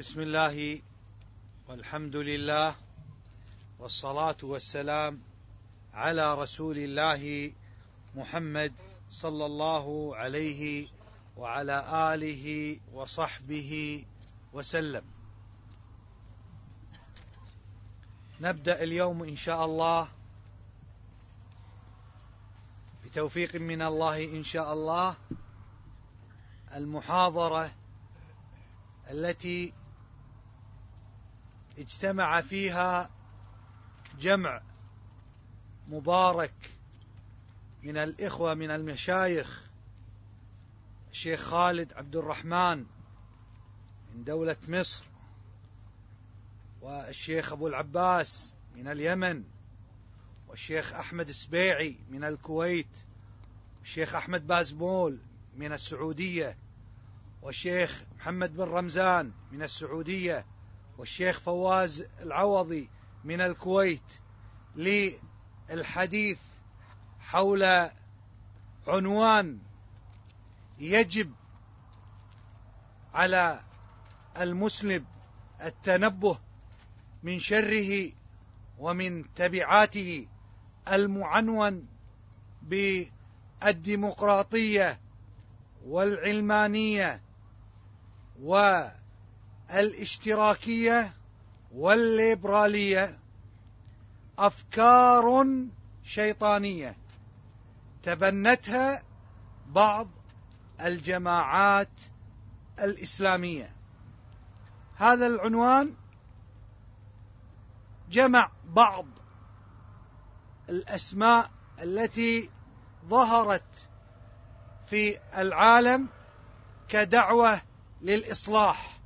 بسم الله والحمد لله والصلاة والسلام على رسول الله محمد صلى الله عليه وعلى آله وصحبه وسلم. نبدأ اليوم إن شاء الله بتوفيق من الله إن شاء الله المحاضرة التي اجتمع فيها جمع مبارك من الإخوة من المشايخ الشيخ خالد عبد الرحمن من دولة مصر والشيخ أبو العباس من اليمن والشيخ أحمد السبيعي من الكويت والشيخ أحمد بازمول من السعودية والشيخ محمد بن رمزان من السعودية والشيخ فواز العوضي من الكويت للحديث حول عنوان يجب على المسلم التنبه من شره ومن تبعاته المعنون بالديمقراطية والعلمانية والاشتراكيه والليبرالية أفكار شيطانية تبنتها بعض الجماعات الإسلامية. هذا العنوان جمع بعض الأسماء التي ظهرت في العالم كدعوة للإصلاح.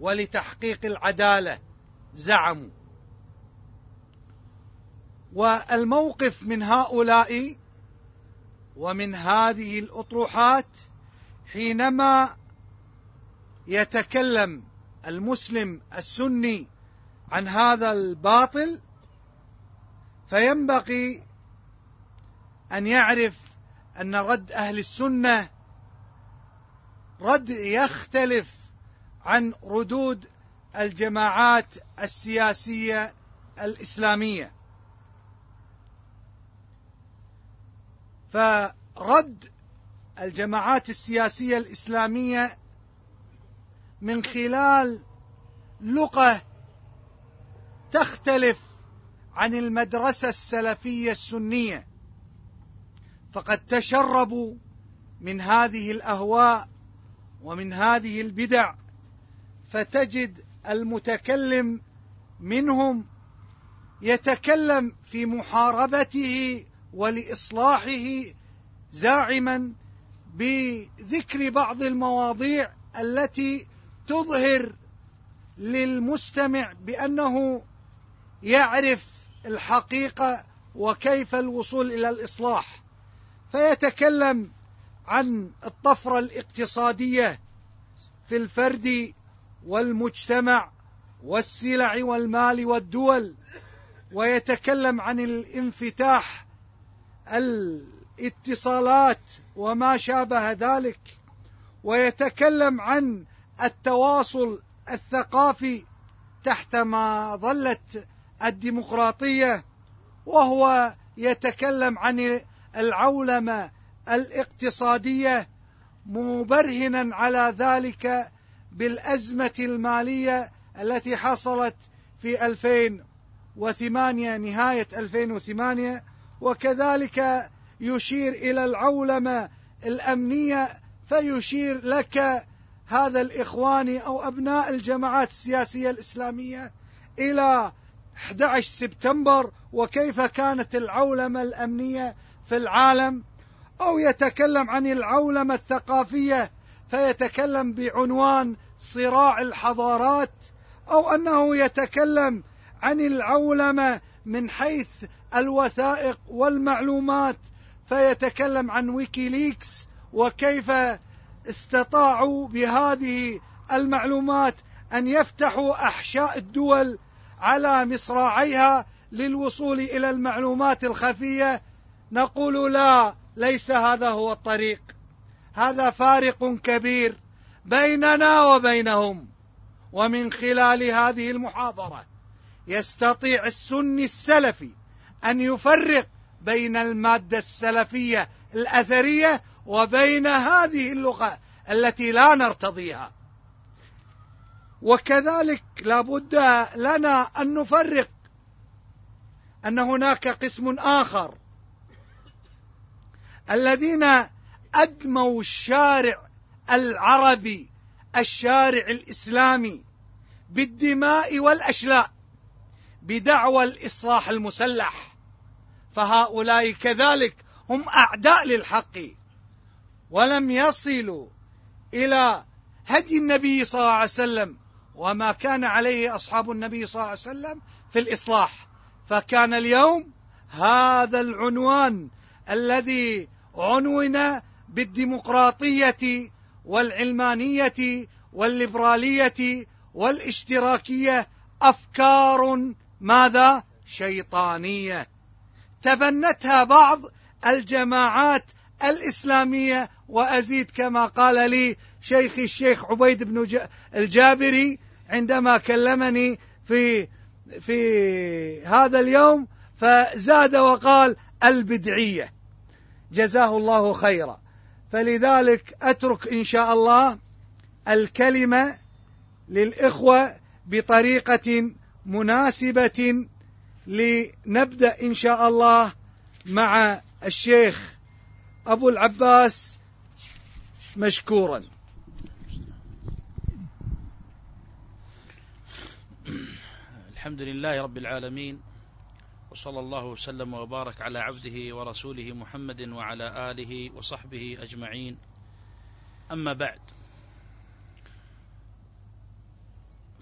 ولتحقيق العدالة. زعموا. والموقف من هؤلاء ومن هذه الأطروحات حينما يتكلم المسلم السني عن هذا الباطل فينبغي أن يعرف أن رد أهل السنة رد يختلف عن ردود الجماعات السياسية الإسلامية. فرد الجماعات السياسية الإسلامية من خلال لقة تختلف عن المدرسة السلفية السنية فقد تشربوا من هذه الأهواء ومن هذه البدع. فتجد المتكلم منهم يتكلم في محاربته ولإصلاحه زاعما بذكر بعض المواضيع التي تظهر للمستمع بأنه يعرف الحقيقة وكيف الوصول إلى الإصلاح. فيتكلم عن الطفرة الاقتصادية في الفرد والمجتمع والسلع والمال والدول ويتكلم عن الانفتاح الاتصالات وما شابه ذلك ويتكلم عن التواصل الثقافي تحت ما ظلت الديمقراطية وهو يتكلم عن العولمة الاقتصادية مبرهنا على ذلك بالأزمة المالية التي حصلت في 2008 نهاية 2008 وكذلك يشير إلى العولمة الأمنية فيشير لك هذا الإخواني أو أبناء الجماعات السياسية الإسلامية إلى 11 سبتمبر وكيف كانت العولمة الأمنية في العالم. أو يتكلم عن العولمة الثقافية فيتكلم بعنوان صراع الحضارات أو أنه يتكلم عن العولمة من حيث الوثائق والمعلومات فيتكلم عن ويكيليكس وكيف استطاعوا بهذه المعلومات أن يفتحوا أحشاء الدول على مصراعيها للوصول إلى المعلومات الخفية. نقول لا ليس هذا هو الطريق. هذا فارق كبير. بيننا وبينهم. ومن خلال هذه المحاضرة يستطيع السني السلفي أن يفرق بين المادة السلفية الأثرية وبين هذه اللغة التي لا نرتضيها. وكذلك لابد لنا أن نفرق أن هناك قسم آخر. الذين أدموا الشارع العربي الشارع الإسلامي بالدماء والأشلاء بدعوى الإصلاح المسلح. فهؤلاء كذلك هم أعداء للحق ولم يصلوا إلى هدي النبي صلى الله عليه وسلم وما كان عليه أصحاب النبي صلى الله عليه وسلم في الإصلاح. فكان اليوم هذا العنوان الذي عنون بالديمقراطية والعلمانية والليبرالية والاشتراكية أفكار ماذا؟ شيطانية. تبنتها بعض الجماعات الإسلامية وأزيد كما قال لي شيخي الشيخ عبيد بن الجابري عندما كلمني في في هذا اليوم فزاد وقال البدعية. جزاه الله خيرا. فلذلك أترك إن شاء الله الكلمة للإخوة بطريقة مناسبة لنبدأ إن شاء الله مع الشيخ أبو العباس مشكورا. الحمد لله رب العالمين وصلى الله وسلم وبارك على عبده ورسوله محمد وعلى آله وصحبه أجمعين. أما بعد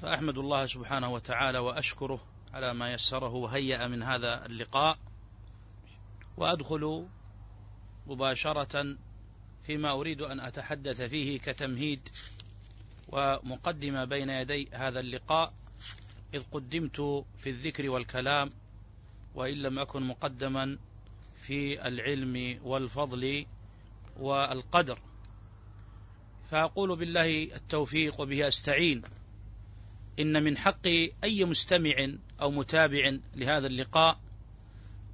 فأحمد الله سبحانه وتعالى وأشكره على ما يسره وهيأ من هذا اللقاء وأدخل مباشرة فيما أريد أن أتحدث فيه كتمهيد ومقدمة بين يدي هذا اللقاء إذ قدمت في الذكر والكلام وإن لم أكن مقدما في العلم والفضل والقدر. فأقول بالله التوفيق وبه أستعين. إن من حق أي مستمع أو متابع لهذا اللقاء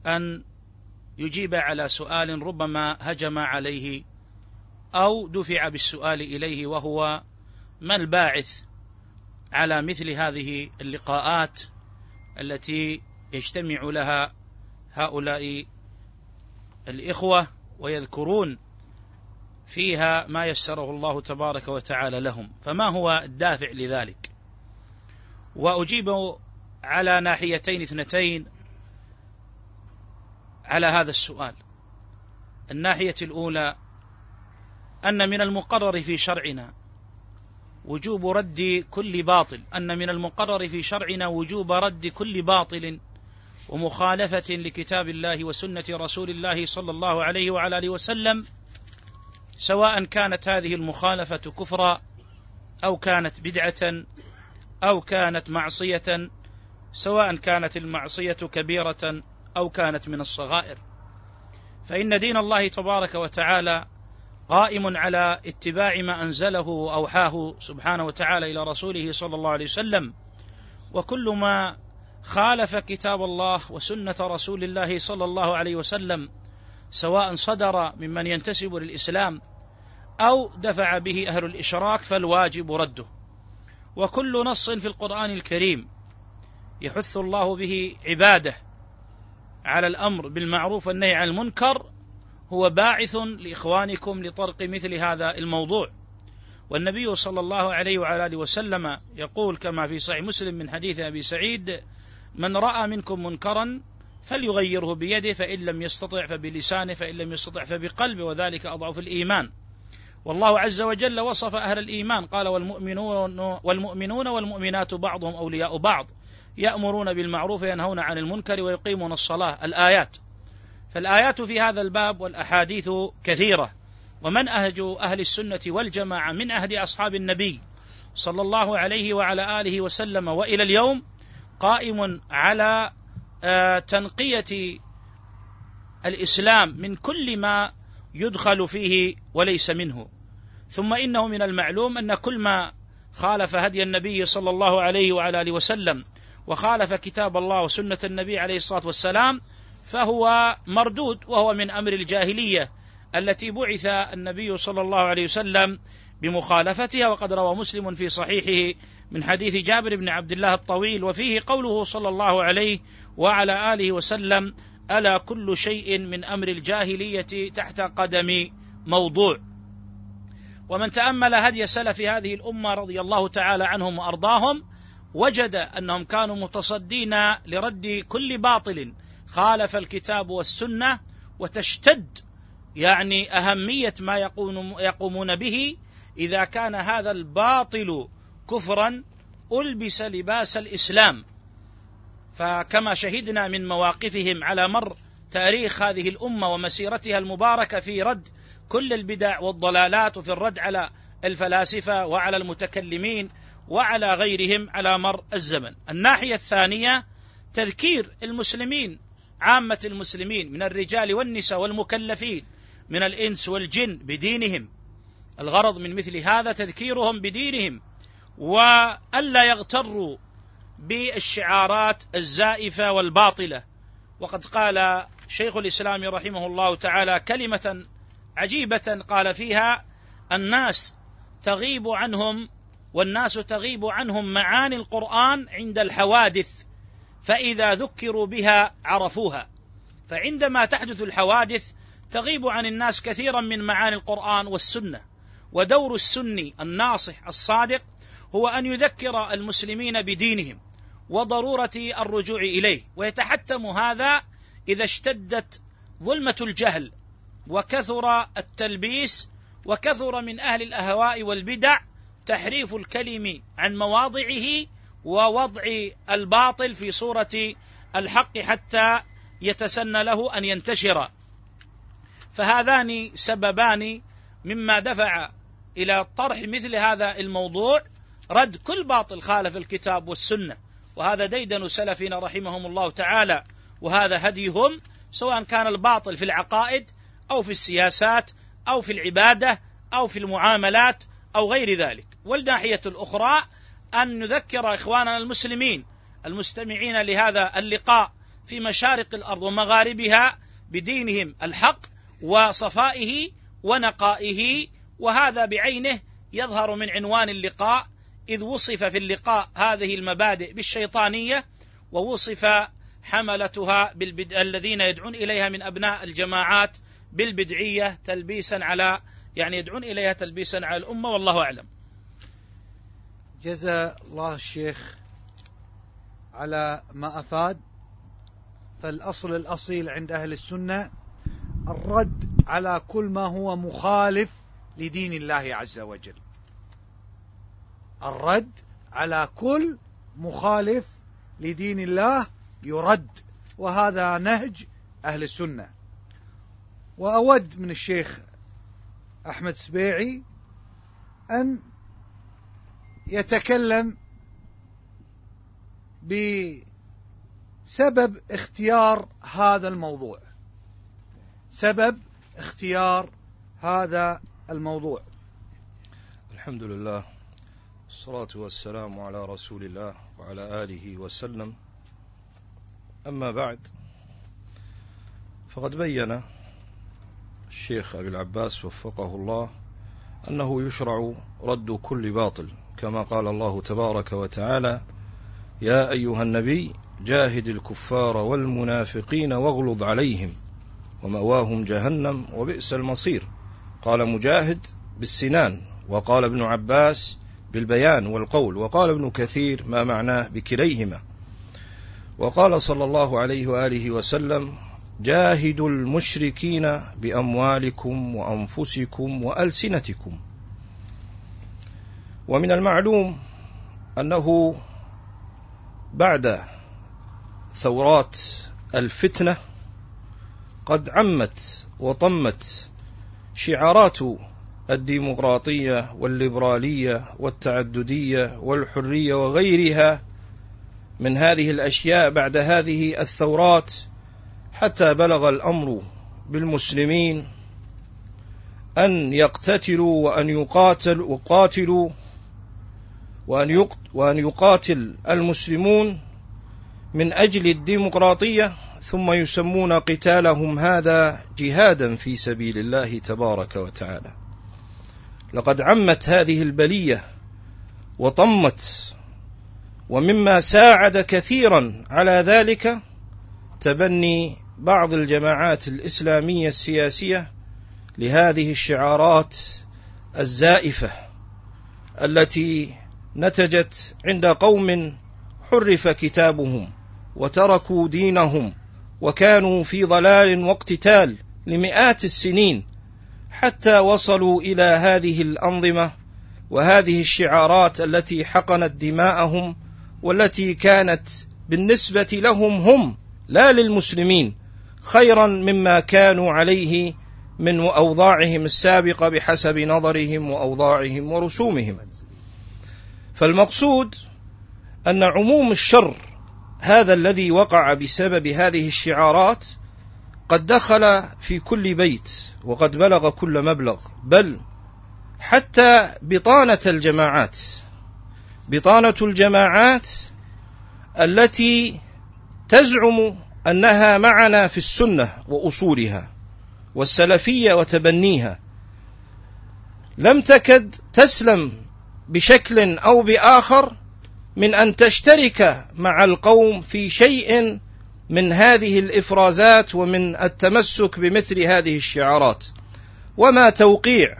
أن يجيب على سؤال ربما هجم عليه أو دفع بالسؤال إليه وهو ما الباعث على مثل هذه اللقاءات التي يجتمع لها هؤلاء الإخوة ويذكرون فيها ما يسره الله تبارك وتعالى لهم. فما هو الدافع لذلك؟ وأجيب على ناحيتين اثنتين على هذا السؤال. الناحية الأولى أن من المقرر في شرعنا وجوب رد كل باطل. أن من المقرر في شرعنا وجوب رد كل باطل. ومخالفة لكتاب الله وسنة رسول الله صلى الله عليه وعلى آله وسلم سواء كانت هذه المخالفة كفرا أو كانت بدعة أو كانت معصية سواء كانت المعصية كبيرة أو كانت من الصغائر. فإن دين الله تبارك وتعالى قائم على اتباع ما أنزله وأوحاه سبحانه وتعالى إلى رسوله صلى الله عليه وسلم وكل ما خالف كتاب الله وسنة رسول الله صلى الله عليه وسلم سواء صدر ممن ينتسب للإسلام أو دفع به أهل الإشراك فالواجب رده. وكل نص في القرآن الكريم يحث الله به عباده على الأمر بالمعروف والنهي عن المنكر هو باعث لإخوانكم لطرق مثل هذا الموضوع. والنبي صلى الله عليه وعلى آله وسلم يقول كما في صحيح مسلم من حديث أبي سعيد من رأى منكم منكرا فليغيره بيده فإن لم يستطع فبلسانه فإن لم يستطع فبقلبه وذلك أضعف الإيمان. والله عز وجل وصف أهل الإيمان قال والمؤمنون والمؤمنون والمؤمنات بعضهم أولياء بعض يأمرون بالمعروف وينهون عن المنكر ويقيمون الصلاة الآيات. فالآيات في هذا الباب والأحاديث كثيرة. ومنهج أهل السنة والجماعة من عهد أصحاب النبي صلى الله عليه وعلى آله وسلم وإلى اليوم قائم على آه، تنقية الإسلام من كل ما يدخل فيه وليس منه. ثم إنه من المعلوم أن كل ما خالف هدي النبي صلى الله عليه وعلى آله وسلم وخالف كتاب الله وسنة النبي عليه الصلاة والسلام فهو مردود وهو من أمر الجاهلية التي بعث النبي صلى الله عليه وسلم بمخالفتها وقد روى مسلم في صحيحه من حديث جابر بن عبد الله الطويل وفيه قوله صلى الله عليه وعلى آله وسلم ألا كل شيء من أمر الجاهلية تحت قدم موضوع. ومن تأمل هدي سلف هذه الأمة رضي الله تعالى عنهم وأرضاهم وجد أنهم كانوا متصدين لرد كل باطل خالف الكتاب والسنة وتشتد يعني أهمية ما يقومون به إذا كان هذا الباطل كفرا ألبس لباس الإسلام فكما شهدنا من مواقفهم على مر تاريخ هذه الأمة ومسيرتها المباركة في رد كل البدع والضلالات وفي الرد على الفلاسفة وعلى المتكلمين وعلى غيرهم على مر الزمن. الناحية الثانية تذكير المسلمين عامة المسلمين من الرجال والنساء والمكلفين من الإنس والجن بدينهم. الغرض من مثل هذا تذكيرهم بدينهم وألا يغتروا بالشعارات الزائفة والباطلة. وقد قال شيخ الإسلام رحمه الله تعالى كلمة عجيبة قال فيها الناس تغيب عنهم والناس تغيب عنهم معاني القرآن عند الحوادث فإذا ذكروا بها عرفوها. فعندما تحدث الحوادث تغيب عن الناس كثيرا من معاني القرآن والسنة. ودور السني الناصح الصادق هو أن يذكر المسلمين بدينهم وضرورة الرجوع إليه ويتحتم هذا إذا اشتدت ظلمة الجهل وكثر التلبيس وكثر من أهل الأهواء والبدع تحريف الكلم عن مواضعه ووضع الباطل في صورة الحق حتى يتسنى له أن ينتشر. فهذان سببان مما دفع إلى طرح مثل هذا الموضوع رد كل باطل خالف الكتاب والسنة. وهذا ديدن سلفنا رحمهم الله تعالى. وهذا هديهم سواء كان الباطل في العقائد أو في السياسات أو في العبادة أو في المعاملات أو غير ذلك. والناحية الأخرى أن نذكر إخواننا المسلمين المستمعين لهذا اللقاء في مشارق الأرض ومغاربها بدينهم الحق وصفائه ونقائه وهذا بعينه يظهر من عنوان اللقاء إذ وصف في اللقاء هذه المبادئ بالشيطانية ووصف حملتها بالبد... الذين يدعون إليها من أبناء الجماعات بالبدعية تلبيسا على يعني يدعون إليها تلبيسا على الأمة والله أعلم. جزا الله الشيخ على ما أفاد. فالأصل الأصيل عند أهل السنة الرد على كل ما هو مخالف لدين الله عز وجل. الرد على كل مخالف لدين الله يرد وهذا نهج أهل السنة. وأود من الشيخ أحمد سبيعي أن يتكلم بسبب اختيار هذا الموضوع. سبب اختيار هذا الموضوع. الحمد لله الصلاة والسلام على رسول الله وعلى آله وسلم. أما بعد فقد بين الشيخ أبي العباس وفقه الله أنه يشرع رد كل باطل كما قال الله تبارك وتعالى يا أيها النبي جاهد الكفار والمنافقين واغلظ عليهم ومأواهم جهنم وبئس المصير. قال مجاهد بالسنان وقال ابن عباس بالبيان والقول وقال ابن كثير ما معناه بكليهما. وقال صلى الله عليه وآله وسلم جاهدوا المشركين بأموالكم وأنفسكم وألسنتكم. ومن المعلوم أنه بعد ثورات الفتنة قد عمت وطمت شعارات الديمقراطية والليبرالية والتعددية والحرية وغيرها من هذه الأشياء بعد هذه الثورات حتى بلغ الأمر بالمسلمين أن يقتتلوا وأن يقاتل وقاتلوا وأن وأن يقاتل المسلمون من أجل الديمقراطية ثم يسمون قتالهم هذا جهادا في سبيل الله تبارك وتعالى. لقد عمت هذه البلية وطمت ومما ساعد كثيرا على ذلك تبني بعض الجماعات الإسلامية السياسية لهذه الشعارات الزائفة التي نتجت عند قوم حرف كتابهم وتركوا دينهم وكانوا في ضلال واقتتال لمئات السنين حتى وصلوا إلى هذه الأنظمة وهذه الشعارات التي حقنت دماءهم والتي كانت بالنسبة لهم هم لا للمسلمين خيرا مما كانوا عليه من أوضاعهم السابقة بحسب نظرهم وأوضاعهم ورسومهم. فالمقصود أن عموم الشر هذا الذي وقع بسبب هذه الشعارات قد دخل في كل بيت وقد بلغ كل مبلغ. بل حتى بطانة الجماعات بطانة الجماعات التي تزعم أنها معنا في السنة وأصولها والسلفية وتبنيها. لم تكد تسلم بشكل أو بآخر من أن تشترك مع القوم في شيء من هذه الإفرازات ومن التمسك بمثل هذه الشعارات. وما توقيع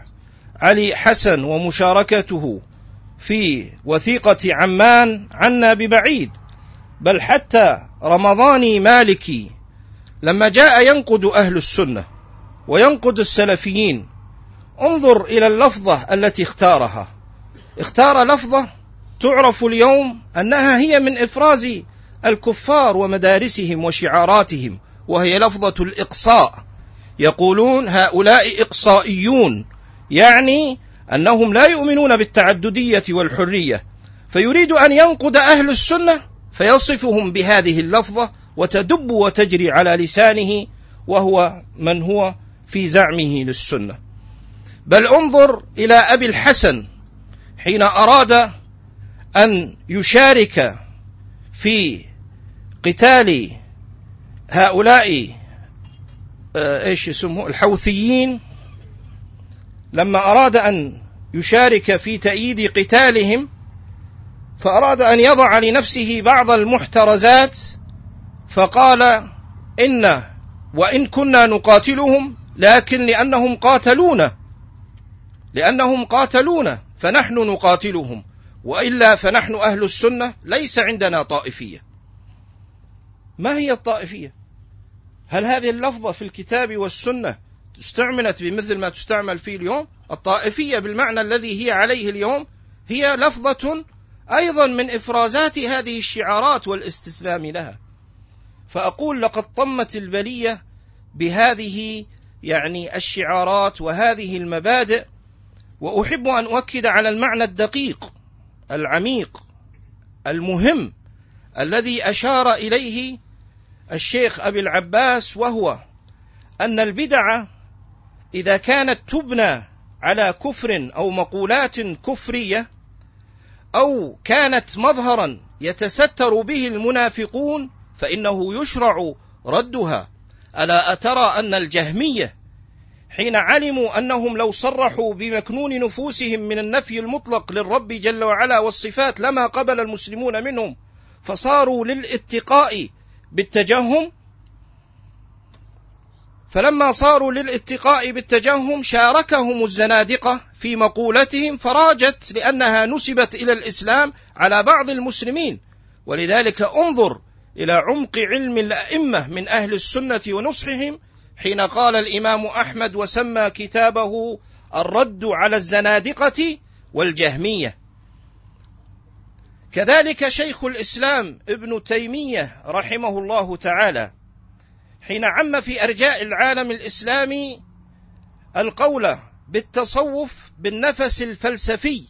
علي حسن ومشاركته في وثيقة عمان عنا ببعيد بل حتى رمضاني مالكي لما جاء ينقد أهل السنة وينقد السلفيين انظر إلى اللفظة التي اختارها. اختار لفظة تعرف اليوم أنها هي من إفراز الكفار ومدارسهم وشعاراتهم وهي لفظة الإقصاء. يقولون هؤلاء إقصائيون يعني أنهم لا يؤمنون بالتعددية والحرية. فيريد أن ينقد أهل السنة فيصفهم بهذه اللفظة وتدب وتجري على لسانه وهو من هو في زعمه للسنة. بل انظر إلى أبي الحسن حين أراد أن يشارك في قتال هؤلاء آه، إيش يسموه؟ الحوثيين لما أراد أن يشارك في تأييد قتالهم فأراد أن يضع لنفسه بعض المحترزات فقال إن وإن كنا نقاتلهم لكن لأنهم قاتلونا لأنهم قاتلونا فنحن نقاتلهم. وإلا فنحن أهل السنة ليس عندنا طائفية. ما هي الطائفية؟ هل هذه اللفظة في الكتاب والسنة استعملت بمثل ما تستعمل في اليوم؟ الطائفية بالمعنى الذي هي عليه اليوم هي لفظة أيضا من إفرازات هذه الشعارات والاستسلام لها. فأقول لقد طمت البلية بهذه يعني الشعارات وهذه المبادئ وأحب أن أؤكد على المعنى الدقيق. العميق المهم الذي أشار إليه الشيخ أبي العباس وهو أن البدع إذا كانت تبنى على كفر أو مقولات كفرية أو كانت مظهرا يتستر به المنافقون فإنه يشرع ردها. ألا أترى أن الجهمية حين علموا أنهم لو صرحوا بمكنون نفوسهم من النفي المطلق للرب جل وعلا والصفات لما قبل المسلمون منهم فصاروا للاتقاء بالتجهم فلما صاروا للاتقاء بالتجهم شاركهم الزنادقة في مقولتهم فراجت لأنها نسبت إلى الإسلام على بعض المسلمين. ولذلك انظر إلى عمق علم الأئمة من أهل السنة ونصحهم حين قال الإمام أحمد وسمى كتابه الرد على الزنادقة والجهمية. كذلك شيخ الإسلام ابن تيمية رحمه الله تعالى حين عم في أرجاء العالم الإسلامي القول بالتصوف بالنفس الفلسفي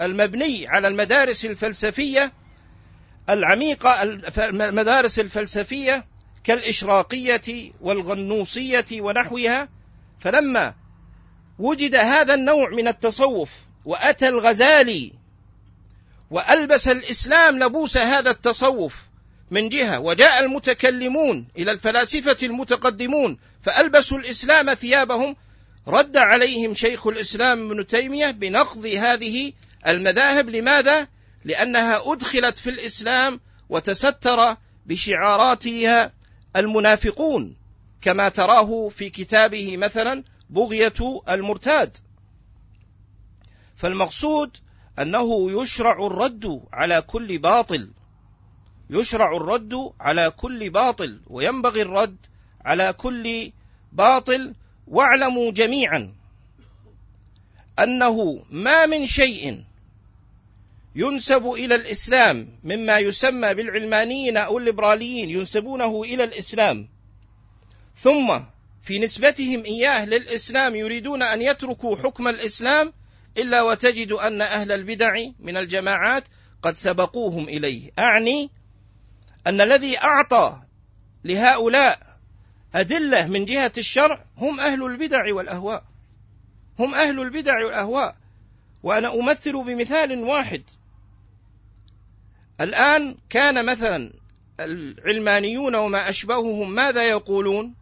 المبني على المدارس الفلسفية العميقة المدارس الفلسفية كالإشراقية والغنوصية ونحوها فلما وجد هذا النوع من التصوف وأتى الغزالي وألبس الإسلام لبوس هذا التصوف من جهة وجاء المتكلمون إلى الفلاسفة المتقدمون فألبسوا الإسلام ثيابهم رد عليهم شيخ الإسلام ابن تيمية بنقض هذه المذاهب لماذا؟ لأنها أدخلت في الإسلام وتستر بشعاراتها المنافقون كما تراه في كتابه مثلا بغية المرتاد. فالمقصود أنه يشرع الرد على كل باطل يشرع الرد على كل باطل وينبغي الرد على كل باطل. واعلموا جميعا أنه ما من شيء ينسب إلى الإسلام مما يسمى بالعلمانيين أو الليبراليين ينسبونه إلى الإسلام. ثم في نسبتهم إياه للإسلام يريدون أن يتركوا حكم الإسلام إلا وتجد أن أهل البدع من الجماعات قد سبقوهم إليه. أعني أن الذي أعطى لهؤلاء أدلة من جهة الشرع هم أهل البدع والأهواء. هم أهل البدع والأهواء. وأنا أمثل بمثال واحد. الآن كان مثلا العلمانيون وما أشبههم ماذا يقولون؟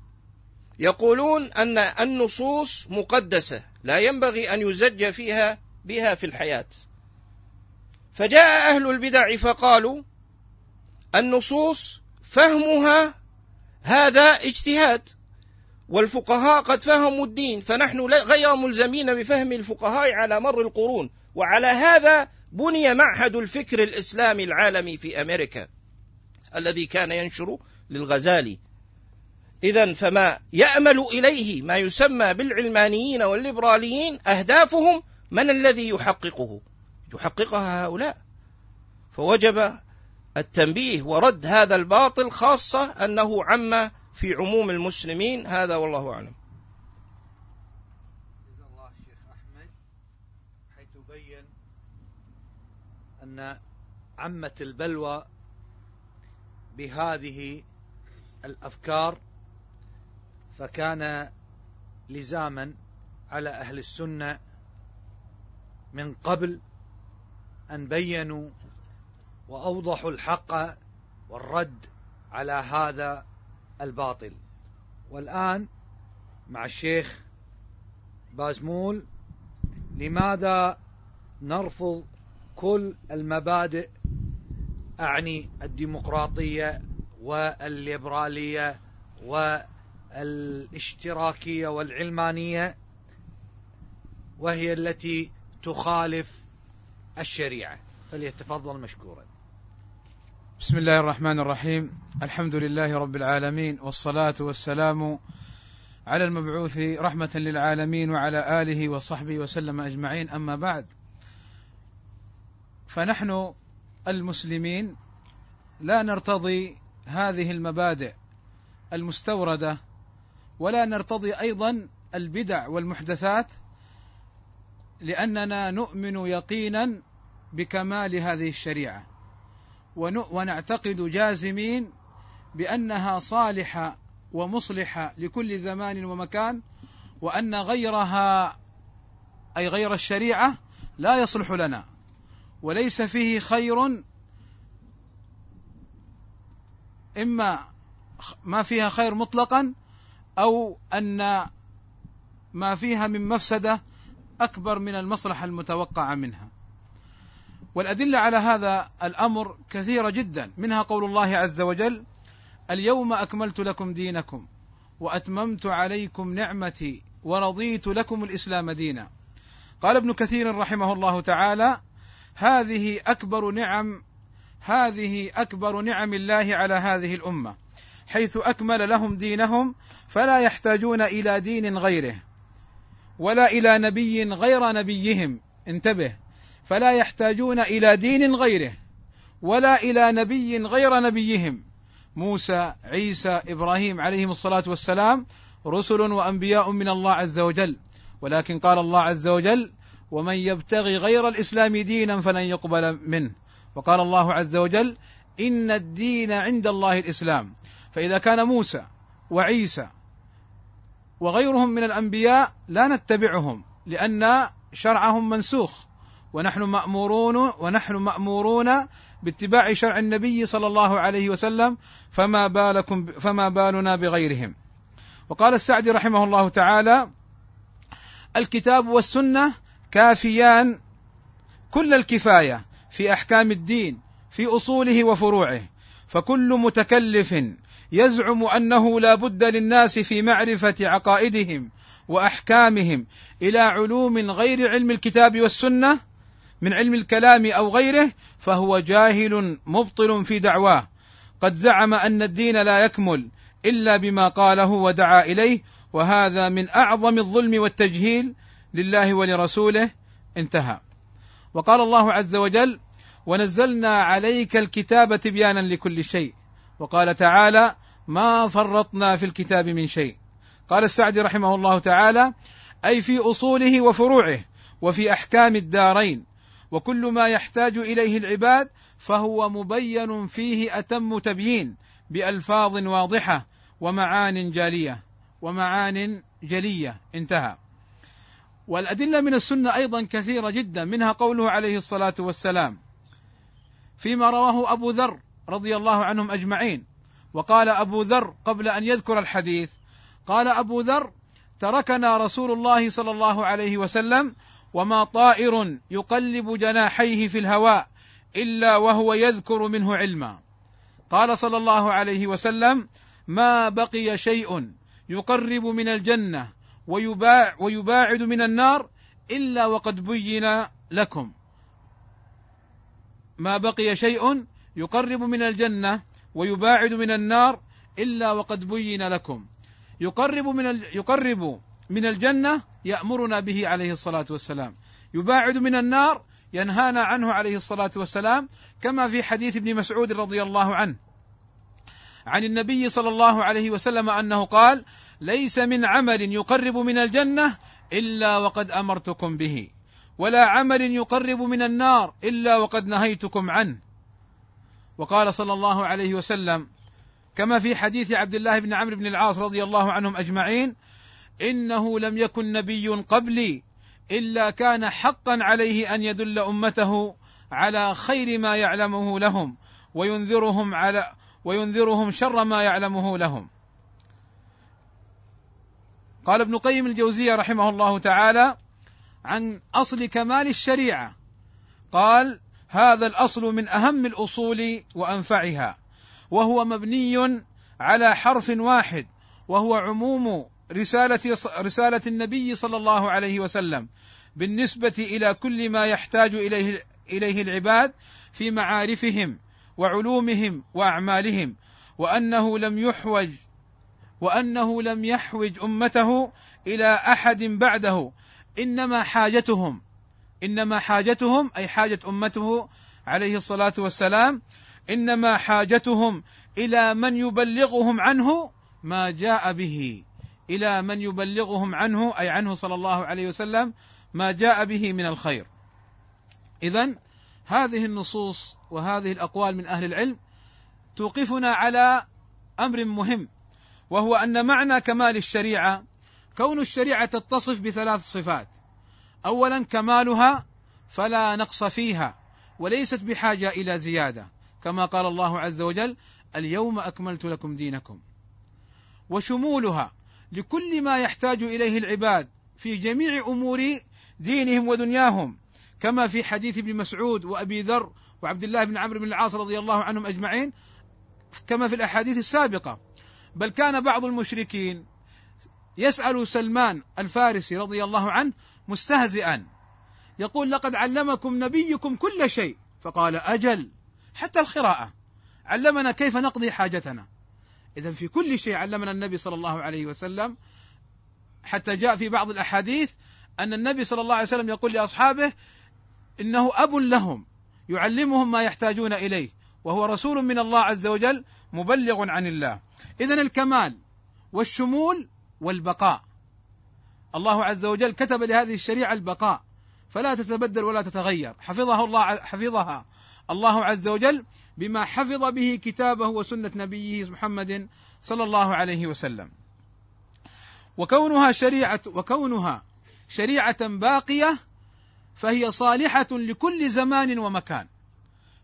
يقولون أن النصوص مقدسة لا ينبغي أن يزج فيها بها في الحياة. فجاء أهل البدع فقالوا النصوص فهمها هذا اجتهاد والفقهاء قد فهموا الدين فنحن غير ملزمين بفهم الفقهاء على مر القرون. وعلى هذا بني معهد الفكر الإسلامي العالمي في أمريكا الذي كان ينشر للغزالي. اذا فما يأمل إليه ما يسمى بالعلمانيين والليبراليين أهدافهم من الذي يحققه؟ يحققها هؤلاء. فوجب التنبيه ورد هذا الباطل خاصة أنه عم في عموم المسلمين. هذا والله أعلم الله الشيخ أحمد حيث بين أن عمت البلوى بهذه الأفكار فكان لزاما على أهل السنة من قبل أن بينوا وأوضحوا الحق والرد على هذا الباطل. والآن مع الشيخ بازمول لماذا نرفض كل المبادئ أعني الديمقراطية والليبرالية والاشتراكية والعلمانية وهي التي تخالف الشريعة. فليتفضل مشكورا. بسم الله الرحمن الرحيم. الحمد لله رب العالمين والصلاة والسلام على المبعوث رحمة للعالمين وعلى آله وصحبه وسلم أجمعين. أما بعد فنحن المسلمين لا نرتضي هذه المبادئ المستوردة ولا نرتضي أيضا البدع والمحدثات لأننا نؤمن يقينا بكمال هذه الشريعة. ونعتقد جازمين بأنها صالحة ومصلحة لكل زمان ومكان وأن غيرها أي غير الشريعة لا يصلح لنا. وليس فيه خير إما ما فيها خير مطلقا أو أن ما فيها من مفسدة أكبر من المصلحة المتوقعة منها. والأدلة على هذا الأمر كثيرة جدا منها قول الله عز وجل اليوم أكملت لكم دينكم وأتممت عليكم نعمتي ورضيت لكم الإسلام دينا. قال ابن كثير رحمه الله تعالى هذه أكبر نعم هذه أكبر نعم الله على هذه الأمة. حيث أكمل لهم دينهم فلا يحتاجون إلى دين غيره ولا إلى نبي غير نبيهم. انتبه. فلا يحتاجون إلى دين غيره ولا إلى نبي غير نبيهم. موسى عيسى إبراهيم عليهم الصلاة والسلام رسل وأنبياء من الله عز وجل. ولكن قال الله عز وجل ومن يبتغي غير الإسلام دينا فلن يقبل منه. وقال الله عز وجل إن الدين عند الله الإسلام. فإذا كان موسى وعيسى وغيرهم من الأنبياء لا نتبعهم لأن شرعهم منسوخ. ونحن مأمورون ونحن مأمورون باتباع شرع النبي صلى الله عليه وسلم فما بالكم فما بالنا بغيرهم. وقال السعدي رحمه الله تعالى الكتاب والسنة كافيان كل الكفاية في أحكام الدين في أصوله وفروعه. فكل متكلف يزعم أنه لا بد للناس في معرفة عقائدهم وأحكامهم إلى علوم غير علم الكتاب والسنة من علم الكلام أو غيره فهو جاهل مبطل في دعواه. قد زعم أن الدين لا يكمل إلا بما قاله ودعا إليه وهذا من أعظم الظلم والتجهيل لله ولرسوله انتهى. وقال الله عز وجل ونزلنا عليك الكتاب تبيانا لكل شيء وقال تعالى ما فرطنا في الكتاب من شيء قال السعدي رحمه الله تعالى أي في أصوله وفروعه وفي أحكام الدارين وكل ما يحتاج إليه العباد فهو مبين فيه أتم تبيين بألفاظ واضحة ومعان جالية ومعان جلية انتهى. والأدلة من السنة أيضا كثيرة جدا منها قوله عليه الصلاة والسلام فيما رواه أبو ذر رضي الله عنهم أجمعين. وقال أبو ذر قبل أن يذكر الحديث قال أبو ذر تركنا رسول الله صلى الله عليه وسلم وما طائر يقلب جناحيه في الهواء إلا وهو يذكر منه علما. قال صلى الله عليه وسلم ما بقي شيء يقرب من الجنة ويباع ويباعد من النار إلا وقد بين لكم. ما بقي شيء يقرب من الجنة ويباعد من النار إلا وقد بين لكم. يقرب من يقرب من الجنة يأمرنا به عليه الصلاة والسلام. يباعد من النار ينهانا عنه عليه الصلاة والسلام كما في حديث ابن مسعود رضي الله عنه. عن النبي صلى الله عليه وسلم أنه قال ليس من عمل يقرب من الجنة إلا وقد أمرتكم به ولا عمل يقرب من النار إلا وقد نهيتكم عنه. وقال صلى الله عليه وسلم كما في حديث عبد الله بن عمرو بن العاص رضي الله عنهم أجمعين إنه لم يكن نبي قبلي إلا كان حقا عليه أن يدل أمته على خير ما يعلمه لهم وينذرهم على وينذرهم شر ما يعلمه لهم. قال ابن قيم الجوزية رحمه الله تعالى عن أصل كمال الشريعة. قال هذا الأصل من أهم الأصول وأنفعها وهو مبني على حرف واحد وهو عموم رسالة رسالة النبي صلى الله عليه وسلم بالنسبة إلى كل ما يحتاج إليه إليه العباد في معارفهم وعلومهم وأعمالهم وأنه لم يحوج وأنه لم يحوج أمته إلى أحد بعده. إنما حاجتهم إنما حاجتهم أي حاجة أمته عليه الصلاة والسلام إنما حاجتهم إلى من يبلغهم عنه ما جاء به. إلى من يبلغهم عنه أي عنه صلى الله عليه وسلم ما جاء به من الخير. اذا هذه النصوص وهذه الأقوال من أهل العلم توقفنا على أمر مهم. وهو أن معنى كمال الشريعة كون الشريعة تتصف بثلاث صفات. اولا كمالها فلا نقص فيها وليست بحاجة إلى زيادة كما قال الله عز وجل اليوم أكملت لكم دينكم وشمولها لكل ما يحتاج إليه العباد في جميع أمور دينهم ودنياهم كما في حديث ابن مسعود وأبي ذر وعبد الله بن عمرو بن العاص رضي الله عنهم أجمعين كما في الأحاديث السابقة. بل كان بعض المشركين يسأل سلمان الفارسي رضي الله عنه مستهزئا يقول لقد علمكم نبيكم كل شيء. فقال أجل حتى القراءة. علمنا كيف نقضي حاجتنا. إذا في كل شيء علمنا النبي صلى الله عليه وسلم. حتى جاء في بعض الأحاديث أن النبي صلى الله عليه وسلم يقول لأصحابه إنه أب لهم يعلمهم ما يحتاجون إليه وهو رسول من الله عز وجل مبلغ عن الله. إذا الكمال والشمول والبقاء. الله عز وجل كتب لهذه الشريعة البقاء. فلا تتبدل ولا تتغير. حفظها الله حفظها. الله عز وجل بما حفظ به كتابه وسنة نبيه محمد صلى الله عليه وسلم. وكونها شريعة وكونها شريعة باقية فهي صالحة لكل زمان ومكان.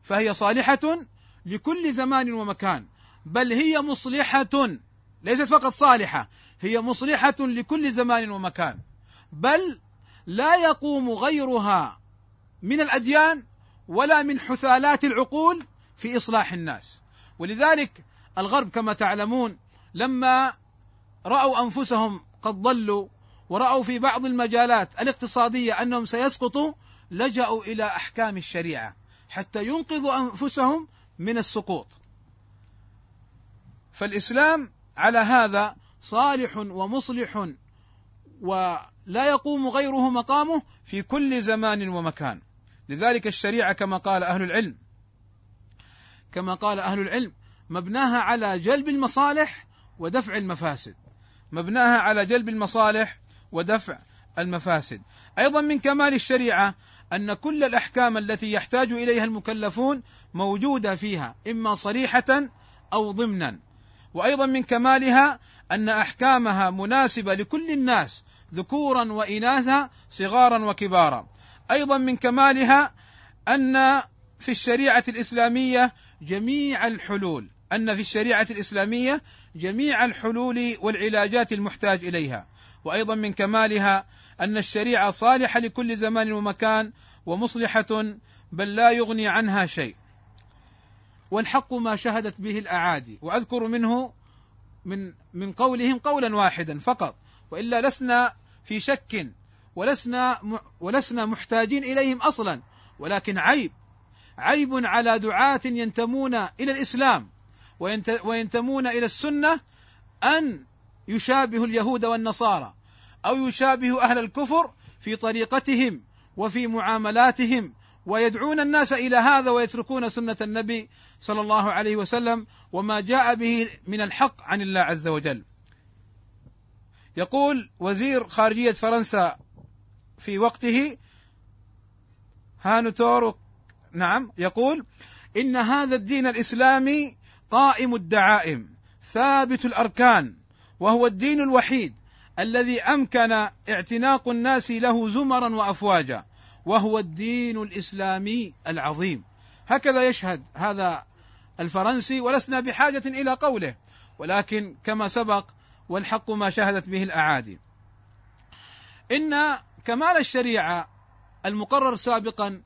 فهي صالحة لكل زمان ومكان. بل هي مصلحة ليست فقط صالحة هي مصلحة لكل زمان ومكان. بل لا يقوم غيرها من الأديان ولا من حثالات العقول في إصلاح الناس. ولذلك الغرب كما تعلمون لما رأوا أنفسهم قد ضلوا ورأوا في بعض المجالات الاقتصادية أنهم سيسقطوا لجأوا إلى أحكام الشريعة حتى ينقذوا أنفسهم من السقوط. فالإسلام على هذا صالح ومصلح ولا يقوم غيره مقامه في كل زمان ومكان. لذلك الشريعة كما قال أهل العلم كما قال أهل العلم مبناها على جلب المصالح ودفع المفاسد. مبناها على جلب المصالح ودفع المفاسد. أيضا من كمال الشريعة أن كل الأحكام التي يحتاج إليها المكلفون موجودة فيها إما صريحة أو ضمنا. وأيضا من كمالها أن أحكامها مناسبة لكل الناس ذكورا وإناثا صغارا وكبارا. أيضا من كمالها أن في الشريعة الإسلامية جميع الحلول أن في الشريعة الإسلامية جميع الحلول والعلاجات المحتاج إليها. وأيضا من كمالها أن الشريعة صالحة لكل زمان ومكان ومصلحة بل لا يغني عنها شيء. والحق ما شهدت به الأعادي وأذكر منه من من قولهم قولا واحدا فقط وإلا لسنا في شك ولسنا ولسنا محتاجين إليهم أصلا ولكن عيب عيب على دعاة ينتمون إلى الإسلام وينتمون إلى السنة أن يشابه اليهود والنصارى أو يشابه أهل الكفر في طريقتهم وفي معاملاتهم ويدعون الناس إلى هذا ويتركون سنة النبي صلى الله عليه وسلم وما جاء به من الحق عن الله عز وجل. يقول وزير خارجية فرنسا في وقته هانوتور نعم يقول إن هذا الدين الإسلامي قائم الدعائم ثابت الأركان وهو الدين الوحيد الذي أمكن اعتناق الناس له زمرا وافواجا وهو الدين الإسلامي العظيم. هكذا يشهد هذا الفرنسي ولسنا بحاجة إلى قوله ولكن كما سبق والحق ما شهدت به الأعادي. إن كمال الشريعة المقرر سابقا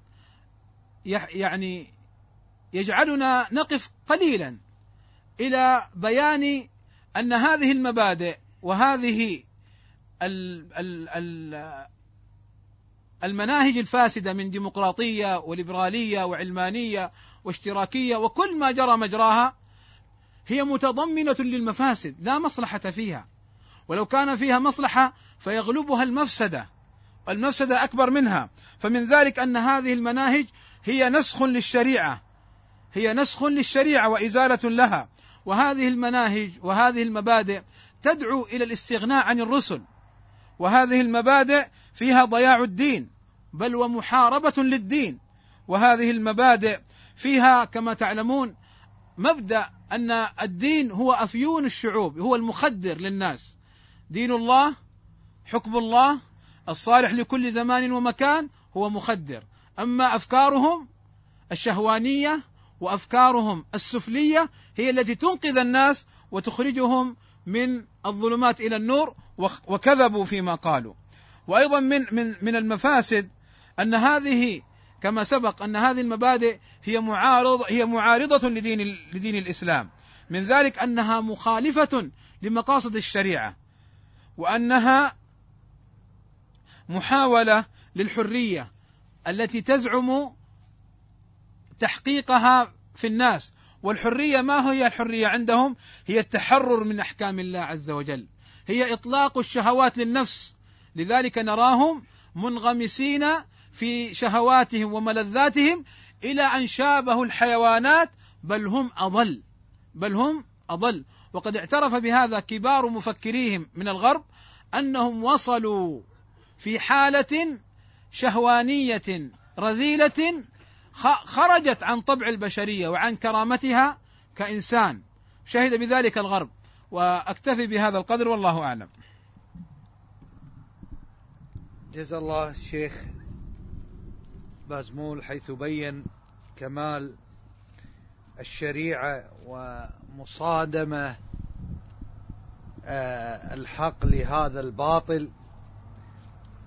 يعني يجعلنا نقف قليلا إلى بيان أن هذه المبادئ وهذه المناهج الفاسدة من ديمقراطية وليبرالية وعلمانية واشتراكية وكل ما جرى مجراها هي متضمنة للمفاسد لا مصلحة فيها. ولو كان فيها مصلحة فيغلبها المفسدة المفسدة أكبر منها. فمن ذلك أن هذه المناهج هي نسخ للشريعة هي نسخ للشريعة وإزالة لها. وهذه المناهج وهذه المبادئ تدعو إلى الاستغناء عن الرسل. وهذه المبادئ فيها ضياع الدين بل ومحاربة للدين. وهذه المبادئ فيها كما تعلمون مبدأ أن الدين هو أفيون الشعوب هو المخدر للناس. دين الله حكم الله الصالح لكل زمان ومكان هو مخدر. أما أفكارهم الشهوانية وأفكارهم السفلية هي التي تنقذ الناس وتخرجهم من الظلمات إلى النور وكذبوا فيما قالوا. وأيضا من من من المفاسد أن هذه كما سبق أن هذه المبادئ هي معارض هي معارضة لدين لدين الإسلام. من ذلك أنها مخالفة لمقاصد الشريعة وأنها محاولة للحرية التي تزعم تحقيقها في الناس. والحرية ما هي الحرية عندهم؟ هي التحرر من أحكام الله عز وجل، هي إطلاق الشهوات للنفس، لذلك نراهم منغمسين في شهواتهم وملذاتهم إلى أن شابهوا الحيوانات بل هم أضل، بل هم أضل، وقد اعترف بهذا كبار مفكريهم من الغرب أنهم وصلوا في حالة شهوانية رذيلة خرجت عن طبع البشرية وعن كرامتها كإنسان شهد بذلك الغرب وأكتفي بهذا القدر والله أعلم. جزا الله الشيخ بازمول حيث بين كمال الشريعة ومصادمة آه، الحق لهذا الباطل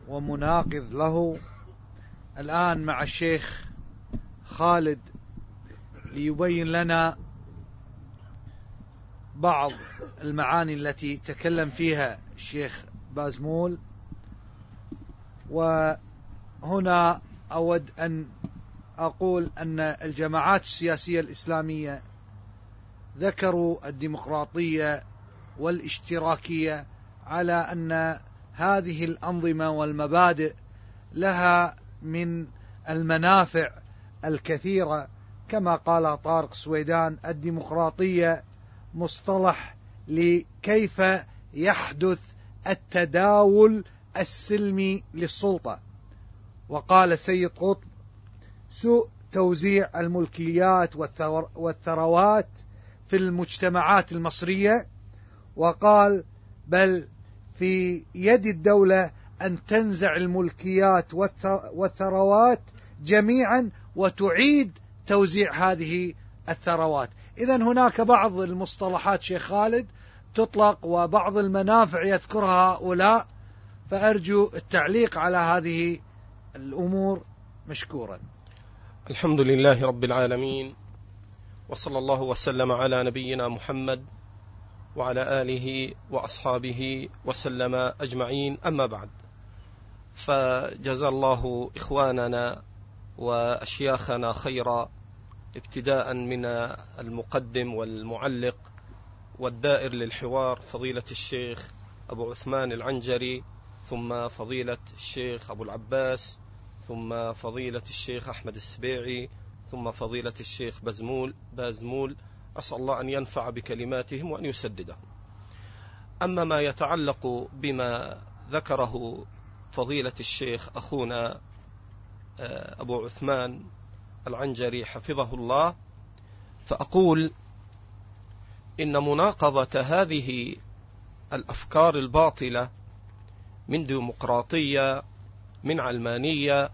ومناقض له. الآن مع الشيخ خالد ليبين لنا بعض المعاني التي تكلم فيها الشيخ بازمول. وهنا أود أن أقول أن الجماعات السياسية الإسلامية ذكروا الديمقراطية والاشتراكية على أن هذه الأنظمة والمبادئ لها من المنافع الكثيرة كما قال طارق سويدان الديمقراطية مصطلح لكيف يحدث التداول السلمي للسلطة. وقال سيد قطب سوء توزيع الملكيات والثروات في المجتمعات المصرية وقال بل في يد الدولة أن تنزع الملكيات والثروات جميعا وتعيد توزيع هذه الثروات إذا هناك بعض المصطلحات شيخ خالد تطلق وبعض المنافع يذكرها هؤلاء فأرجو التعليق على هذه الأمور مشكورا. الحمد لله رب العالمين وصلى الله وسلم على نبينا محمد وعلى آله وأصحابه وسلم أجمعين. أما بعد فجزى الله إخواننا وأشياخنا خيرا ابتداء من المقدم والمعلق والدائر للحوار فضيلة الشيخ أبو عثمان العنجري ثم فضيلة الشيخ أبو العباس ثم فضيلة الشيخ أحمد السبيعي ثم فضيلة الشيخ بزمول بازمول أسأل الله أن ينفع بكلماتهم وأن يسددهم. أما ما يتعلق بما ذكره فضيلة الشيخ أخونا آه، أبو عثمان العنجري حفظه الله فأقول إن مناقضة هذه الأفكار الباطلة من ديمقراطية من علمانية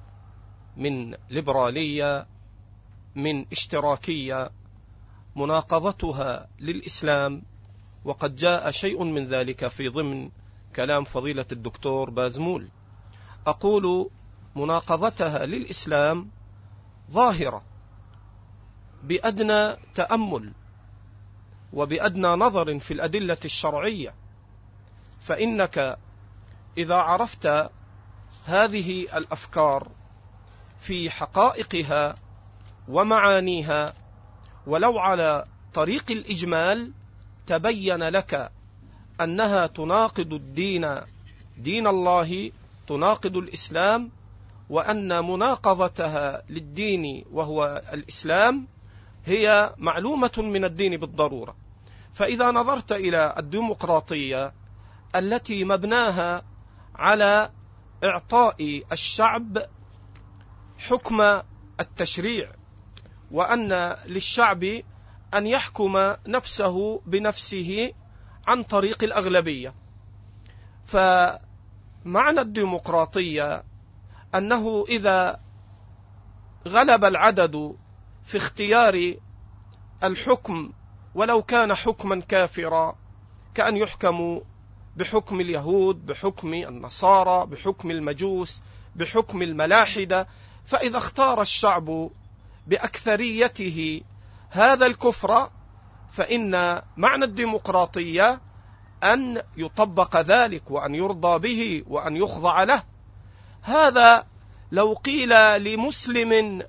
من ليبرالية من اشتراكية. مناقضتها للإسلام وقد جاء شيء من ذلك في ضمن كلام فضيلة الدكتور بازمول. أقول مناقضتها للإسلام ظاهرة بأدنى تأمل وبأدنى نظر في الأدلة الشرعية فإنك إذا عرفت هذه الأفكار في حقائقها ومعانيها ولو على طريق الإجمال تبين لك أنها تناقض الدين دين الله تناقض الإسلام وأن مناقضتها للدين وهو الإسلام هي معلومة من الدين بالضرورة. فإذا نظرت إلى الديمقراطية التي مبناها على إعطاء الشعب حكم التشريع وأن للشعب أن يحكم نفسه بنفسه عن طريق الأغلبية. فمعنى الديمقراطية أنه إذا غلب العدد في اختيار الحكم ولو كان حكما كافرا كأن يحكموا بحكم اليهود بحكم النصارى بحكم المجوس بحكم الملاحدة فإذا اختار الشعب بأكثريته هذا الكفر فإن معنى الديمقراطية أن يطبق ذلك وأن يرضى به وأن يخضع له. هذا لو قيل لمسلم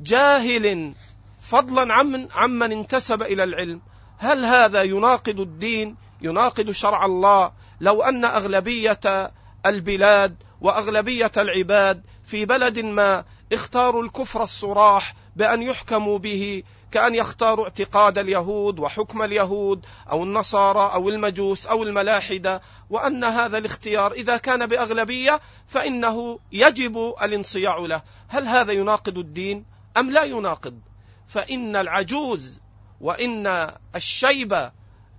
جاهل فضلا عمن عمن انتسب إلى العلم هل هذا يناقض الدين يناقض شرع الله لو أن أغلبية البلاد وأغلبية العباد في بلد ما اختاروا الكفر الصراح بأن يحكموا به كأن يختاروا اعتقاد اليهود وحكم اليهود أو النصارى أو المجوس أو الملاحدة وأن هذا الاختيار إذا كان بأغلبية فإنه يجب الانصياع له. هل هذا يناقض الدين؟ أم لا يناقض؟ فإن العجوز وإن الشيب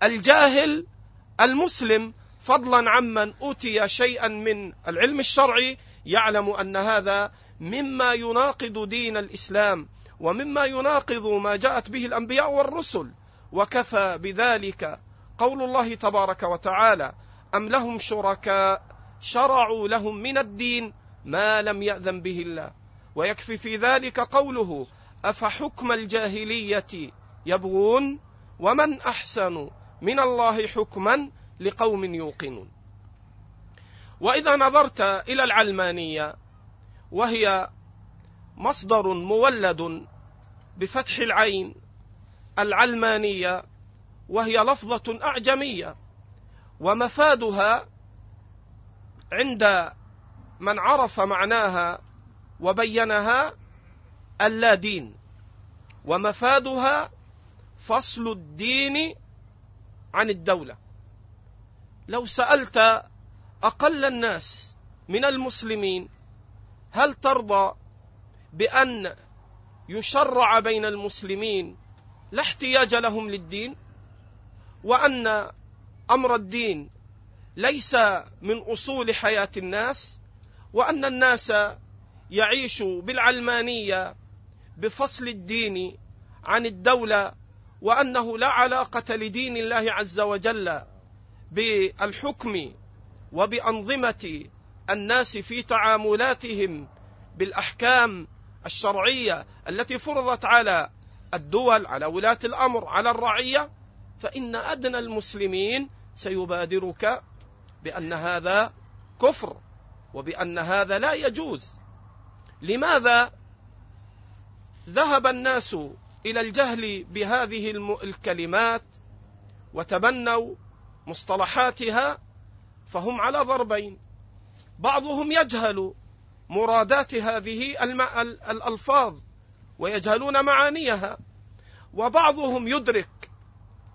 الجاهل المسلم فضلا عمن أوتي شيئا من العلم الشرعي يعلم أن هذا مما يناقض دين الإسلام ومما يناقض ما جاءت به الأنبياء والرسل وكفى بذلك قول الله تبارك وتعالى أم لهم شركاء شرعوا لهم من الدين ما لم يأذن به الله. ويكفي في ذلك قوله أفحكم الجاهلية يبغون ومن أحسن من الله حكما لقوم يوقنون. وإذا نظرت إلى العلمانية وهي مصدر مولد بفتح العين العلمانية وهي لفظة أعجمية ومفادها عند من عرف معناها وبينها اللا دين ومفادها فصل الدين عن الدولة. لو سألت أقل الناس من المسلمين هل ترضى بأن يشرع بين المسلمين لا احتياج لهم للدين؟ وأن أمر الدين ليس من أصول حياة الناس؟ وأن الناس يعيشوا بالعلمانية بفصل الدين عن الدولة؟ وأنه لا علاقة لدين الله عز وجل؟ بالحكم وبأنظمة الناس في تعاملاتهم بالأحكام الشرعية التي فرضت على الدول على ولاة الأمر على الرعية فإن أدنى المسلمين سيبادرك بأن هذا كفر وبأن هذا لا يجوز. لماذا ذهب الناس إلى الجهل بهذه الكلمات وتبنوا مصطلحاتها فهم على ضربين. بعضهم يجهل مرادات هذه الألفاظ ويجهلون معانيها وبعضهم يدرك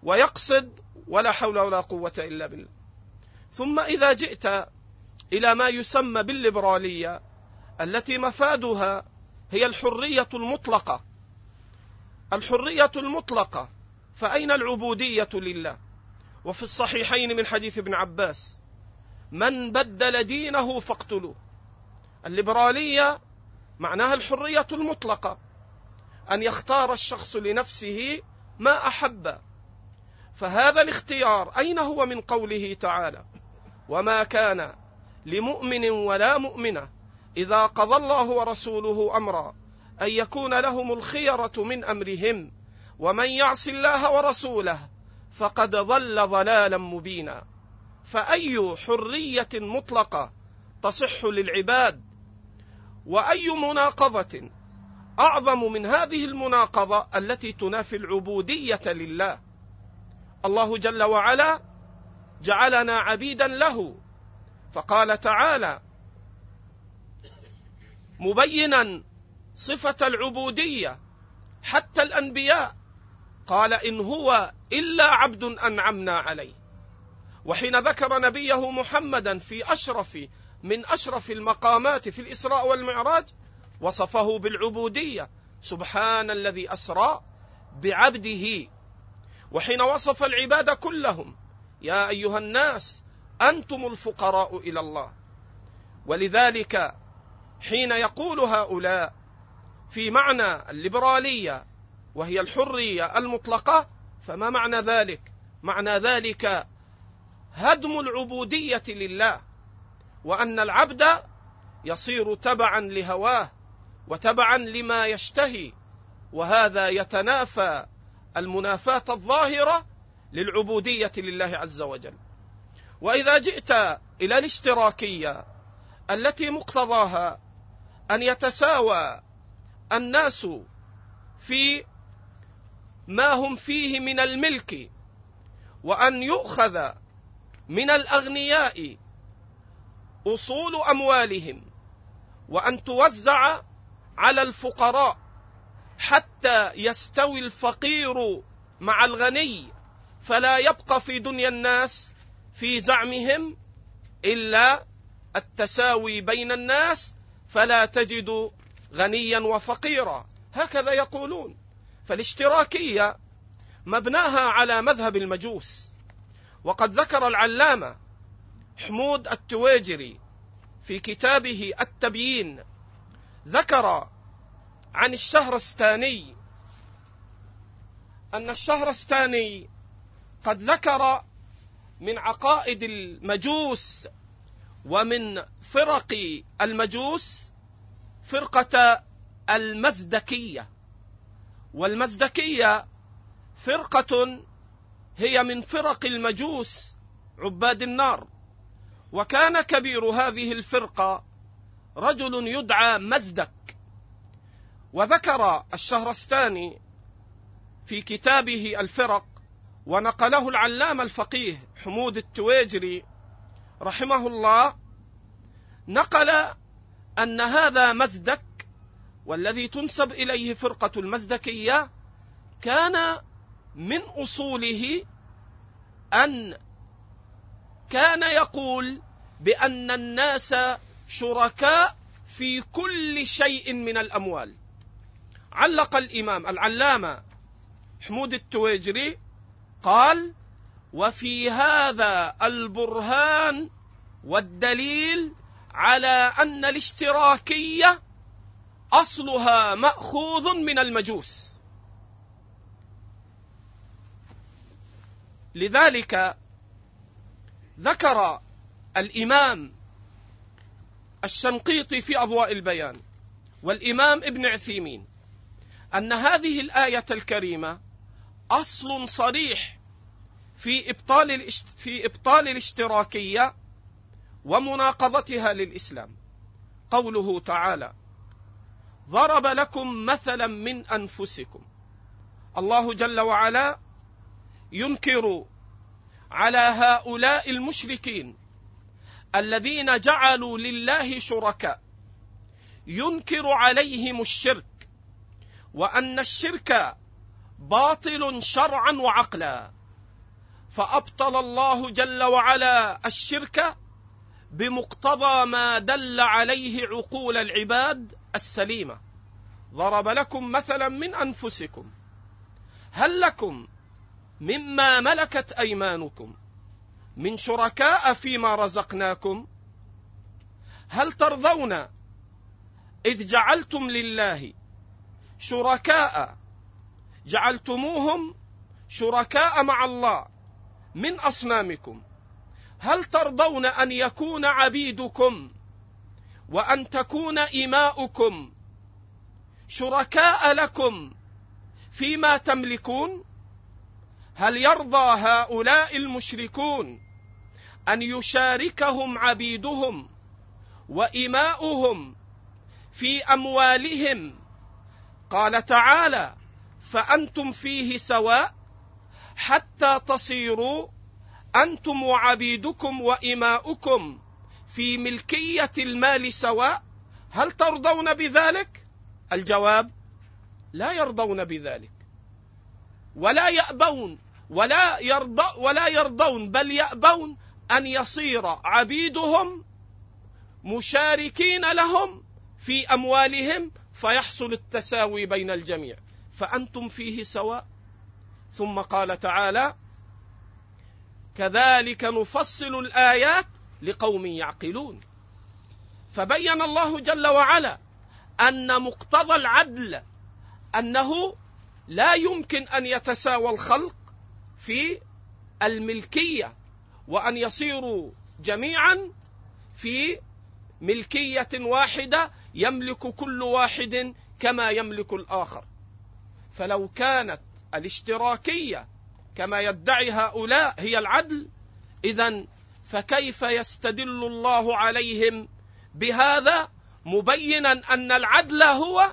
ويقصد ولا حول ولا قوة إلا بالله. ثم إذا جئت إلى ما يسمى بالليبرالية التي مفادها هي الحرية المطلقة. الحرية المطلقة فأين العبودية لله؟ وفي الصحيحين من حديث ابن عباس من بدل دينه فاقتلوه. الليبرالية معناها الحرية المطلقة أن يختار الشخص لنفسه ما أحب. فهذا الاختيار أين هو من قوله تعالى؟ وما كان لمؤمن ولا مؤمنة إذا قضى الله ورسوله أمرا أن يكون لهم الخيرة من أمرهم ومن يعص الله ورسوله فقد ضل ضلالا مبينا. فأي حرية مطلقة تصح للعباد؟ وأي مناقضة أعظم من هذه المناقضة التي تنافي العبودية لله؟ الله جل وعلا جعلنا عبيدا له. فقال تعالى مبينا صفة العبودية حتى الأنبياء. قال إن هو إلا عبد أنعمنا عليه. وحين ذكر نبيه محمدا في أشرف من أشرف المقامات في الإسراء والمعراج وصفه بالعبودية سبحان الذي أسرى بعبده. وحين وصف العباد كلهم يا أيها الناس أنتم الفقراء إلى الله. ولذلك حين يقول هؤلاء في معنى الليبرالية وهي الحرية المطلقة فما معنى ذلك؟ معنى ذلك هدم العبودية لله وأن العبد يصير تبعا لهواه وتبعا لما يشتهي وهذا يتنافى المنافاة الظاهرة للعبودية لله عز وجل. وإذا جئت إلى الاشتراكية التي مقتضاها أن يتساوى الناس في ما هم فيه من الملك وأن يؤخذ من الأغنياء أصول أموالهم وأن توزع على الفقراء حتى يستوي الفقير مع الغني فلا يبقى في دنيا الناس في زعمهم إلا التساوي بين الناس فلا تجد غنيا وفقيرا. هكذا يقولون. فالاشتراكية مبناها على مذهب المجوس. وقد ذكر العلامة حمود التويجري في كتابه التبيين ذكر عن الشهرستاني أن الشهرستاني قد ذكر من عقائد المجوس ومن فرق المجوس فرقة المزدكية. والمزدكية فرقة هي من فرق المجوس عباد النار. وكان كبير هذه الفرقة رجل يدعى مزدك وذكر الشهرستاني في كتابه الفرق ونقله العلامة الفقيه حمود التويجري رحمه الله نقل أن هذا مزدك والذي تنسب إليه فرقة المزدكية كان من أصوله أن كان يقول بأن الناس شركاء في كل شيء من الأموال. علق الإمام العلامة حمود التويجري قال وفي هذا البرهان والدليل على أن الاشتراكية أصلها مأخوذ من المجوس. لذلك ذكر الإمام الشنقيطي في أضواء البيان والإمام ابن عثيمين أن هذه الآية الكريمة أصل صريح في إبطال في إبطال الاشتراكية ومناقضتها للإسلام. قوله تعالى ضرب لكم مثلا من أنفسكم. الله جل وعلا ينكر على هؤلاء المشركين الذين جعلوا لله شركاء. ينكر عليهم الشرك وأن الشرك باطل شرعا وعقلا. فأبطل الله جل وعلا الشرك بمقتضى ما دل عليه عقول العباد السليمة. ضرب لكم مثلا من أنفسكم. هل لكم مما ملكت أيمانكم من شركاء فيما رزقناكم؟ هل ترضون إذ جعلتم لله شركاء؟ جعلتموهم شركاء مع الله من أصنامكم. هل ترضون أن يكون عبيدكم وأن تكون إماؤكم شركاء لكم فيما تملكون؟ هل يرضى هؤلاء المشركون أن يشاركهم عبيدهم وإماؤهم في أموالهم؟ قال تعالى فأنتم فيه سواء حتى تصيروا أنتم وعبيدكم وإماؤكم في ملكية المال سواء هل ترضون بذلك؟ الجواب لا يرضون بذلك. ولا يأبون ولا يرضى ولا يرضون بل يأبون أن يصير عبيدهم مشاركين لهم في أموالهم فيحصل التساوي بين الجميع. فأنتم فيه سواء. ثم قال تعالى كذلك نفصل الآيات لقوم يعقلون. فبين الله جل وعلا أن مقتضى العدل أنه لا يمكن أن يتساوى الخلق في الملكية وأن يصيروا جميعا في ملكية واحدة يملك كل واحد كما يملك الآخر. فلو كانت الاشتراكية كما يدعي هؤلاء هي العدل. اذا فكيف يستدل الله عليهم بهذا مبينا أن العدل هو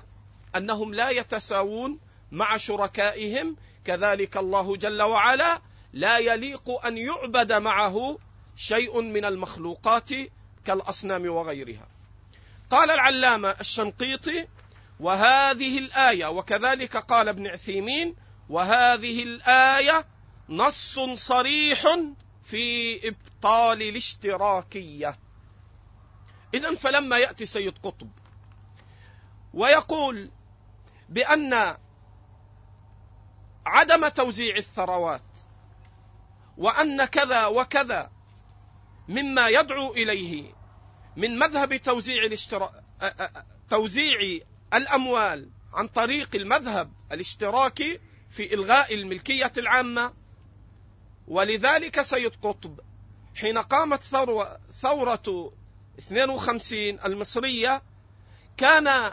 أنهم لا يتساوون مع شركائهم؟ كذلك الله جل وعلا لا يليق أن يعبد معه شيء من المخلوقات كالأصنام وغيرها. قال العلامة الشنقيطي وهذه الآية وكذلك قال ابن عثيمين وهذه الآية نص صريح في إبطال الاشتراكية. اذا فلما يأتي سيد قطب ويقول بأن عدم توزيع الثروات وأن كذا وكذا مما يدعو إليه من مذهب توزيع الاشترا... توزيع الأموال عن طريق المذهب الاشتراكي في إلغاء الملكية العامة ولذلك سيد قطب حين قامت ثورة, ثورة 52 المصرية كان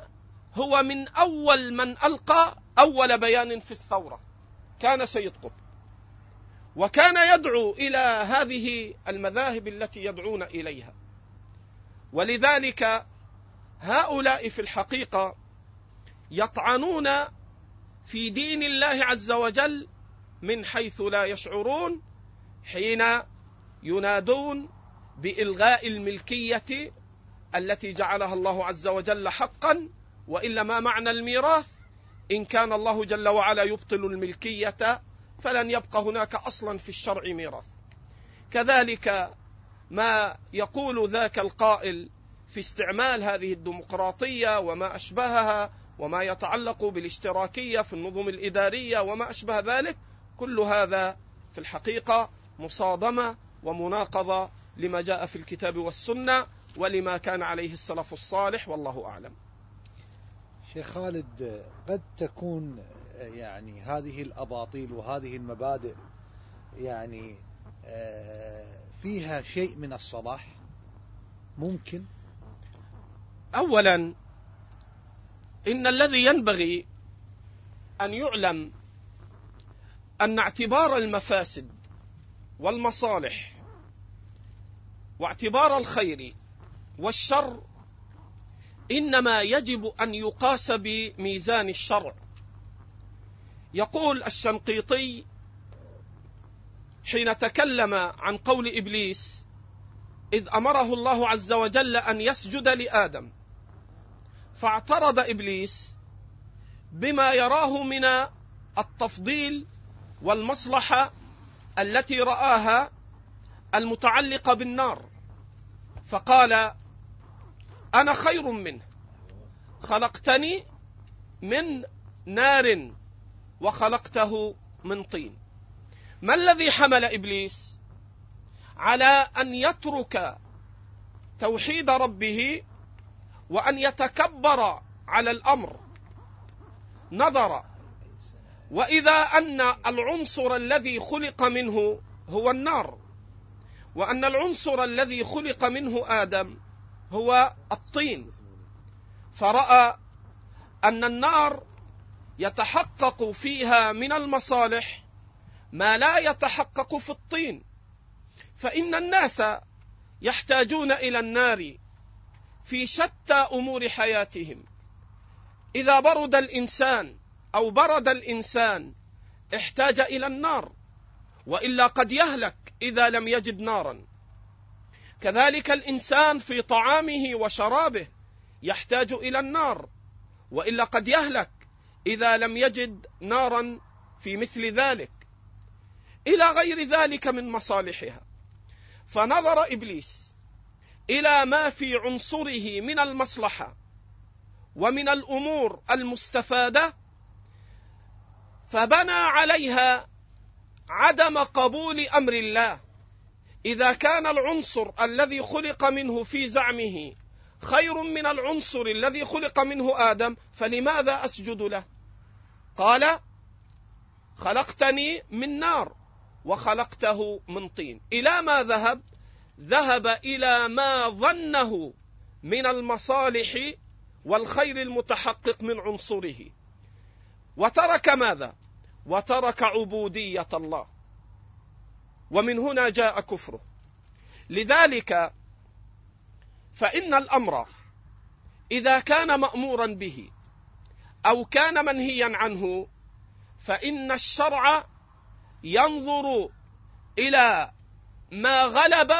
هو من أول من ألقى أول بيان في الثورة. كان سيد قطب وكان يدعو إلى هذه المذاهب التي يدعون إليها. ولذلك هؤلاء في الحقيقة يطعنون في دين الله عز وجل من حيث لا يشعرون حين ينادون بإلغاء الملكية التي جعلها الله عز وجل حقا وإلا ما معنى الميراث؟ إن كان الله جل وعلا يبطل الملكية فلن يبقى هناك أصلا في الشرع ميراث. كذلك ما يقول ذاك القائل في استعمال هذه الديمقراطية وما أشبهها وما يتعلق بالاشتراكية في النظم الإدارية وما أشبه ذلك كل هذا في الحقيقة مصادمة ومناقضة لما جاء في الكتاب والسنة ولما كان عليه السلف الصالح والله أعلم. شيخ خالد قد تكون يعني هذه الأباطيل وهذه المبادئ يعني آه، فيها شيء من الصلاح ممكن اولا إن الذي ينبغي أن يعلم أن اعتبار المفاسد والمصالح واعتبار الخير والشر إنما يجب أن يقاس بميزان الشرع. يقول الشنقيطي حين تكلم عن قول إبليس إذ أمره الله عز وجل أن يسجد لآدم فاعترض إبليس بما يراه من التفضيل والمصلحة التي رآها المتعلقة بالنار فقال أنا خير منه خلقتني من نار وخلقته من طين. ما الذي حمل إبليس؟ على أن يترك توحيد ربه وأن يتكبر على الأمر نظر وإذا أن العنصر الذي خلق منه هو النار وأن العنصر الذي خلق منه آدم هو الطين. فرأى أن النار يتحقق فيها من المصالح ما لا يتحقق في الطين. فإن الناس يحتاجون إلى النار في شتى أمور حياتهم. إذا برد الإنسان أو برد الإنسان احتاج إلى النار وإلا قد يهلك إذا لم يجد نارا. كذلك الإنسان في طعامه وشرابه يحتاج إلى النار وإلا قد يهلك إذا لم يجد نارا في مثل ذلك. إلى غير ذلك من مصالحها. فنظر إبليس إلى ما في عنصره من المصلحة ومن الأمور المستفادة فبنى عليها عدم قبول أمر الله. إذا كان العنصر الذي خلق منه في زعمه خير من العنصر الذي خلق منه آدم فلماذا أسجد له؟ قال خلقتني من نار وخلقته من طين. إلى ما ذهب؟ ذهب إلى ما ظنه من المصالح والخير المتحقق من عنصره. وترك ماذا؟ وترك عبودية الله. ومن هنا جاء كفره. لذلك فإن الأمر إذا كان مأمورا به أو كان منهيا عنه فإن الشرع ينظر إلى ما غلب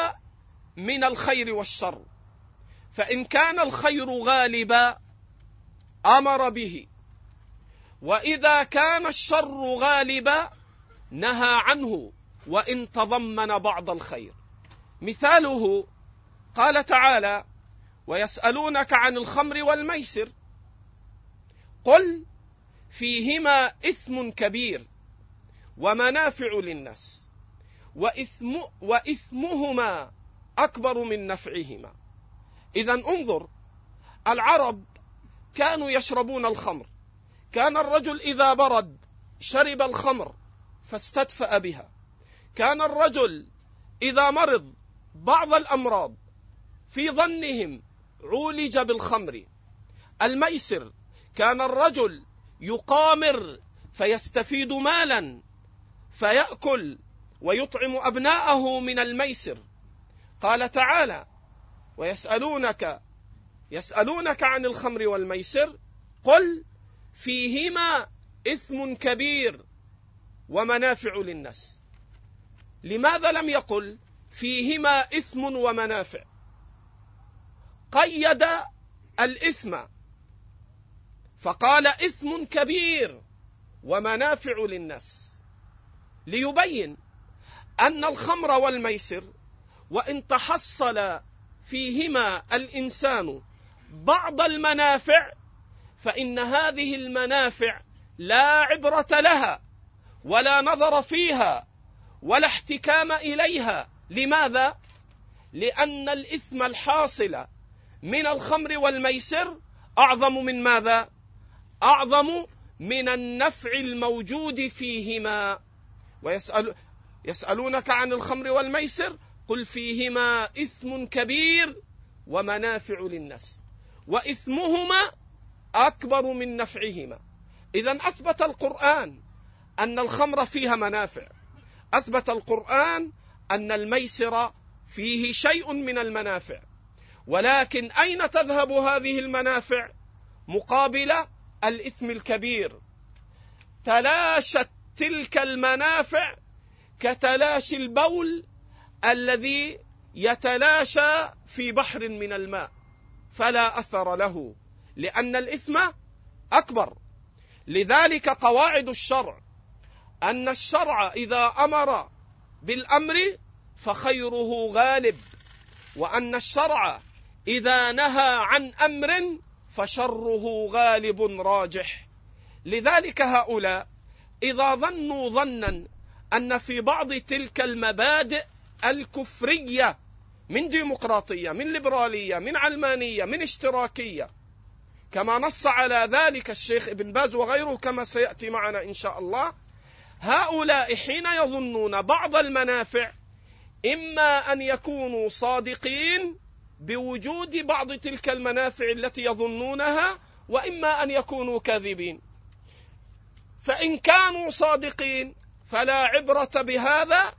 من الخير والشر. فإن كان الخير غالبا أمر به. وإذا كان الشر غالبا نهى عنه وإن تضمن بعض الخير. مثاله قال تعالى ويسألونك عن الخمر والميسر قل فيهما إثم كبير ومنافع للناس وإثم وإثمهما أكبر من نفعهما. إذا انظر العرب كانوا يشربون الخمر كان الرجل إذا برد شرب الخمر فاستدفأ بها. كان الرجل إذا مرض بعض الأمراض في ظنهم عولج بالخمر. الميسر كان الرجل يقامر فيستفيد مالا فيأكل ويطعم أبناءه من الميسر. قال تعالى ويسألونك يسألونك عن الخمر والميسر قل فيهما إثم كبير ومنافع للناس. لماذا لم يقل فيهما إثم ومنافع؟ قيد الإثم فقال إثم كبير ومنافع للناس. ليبين أن الخمر والميسر وإن تحصل فيهما الإنسان بعض المنافع فإن هذه المنافع لا عبرة لها ولا نظر فيها ولا احتكام إليها لماذا؟ لأن الإثم الحاصل من الخمر والميسر أعظم من ماذا؟ أعظم من النفع الموجود فيهما ويسأل يسألونك عن الخمر والميسر قل فيهما إثم كبير ومنافع للناس وإثمهما أكبر من نفعهما. إذا أثبت القرآن أن الخمر فيها منافع. أثبت القرآن أن الميسر فيه شيء من المنافع. ولكن أين تذهب هذه المنافع؟ مقابل الإثم الكبير. تلاشت تلك المنافع كتلاشي البول الذي يتلاشى في بحر من الماء. فلا أثر له. لأن الإثم أكبر. لذلك قواعد الشرع أن الشرع إذا أمر بالأمر فخيره غالب وأن الشرع إذا نهى عن أمر فشره غالب راجح. لذلك هؤلاء إذا ظنوا ظنا أن في بعض تلك المبادئ الكفرية من ديمقراطية من ليبرالية من علمانية من اشتراكية كما نص على ذلك الشيخ ابن باز وغيره كما سيأتي معنا إن شاء الله. هؤلاء حين يظنون بعض المنافع إما أن يكونوا صادقين بوجود بعض تلك المنافع التي يظنونها وإما أن يكونوا كاذبين. فإن كانوا صادقين فلا عبرة بهذا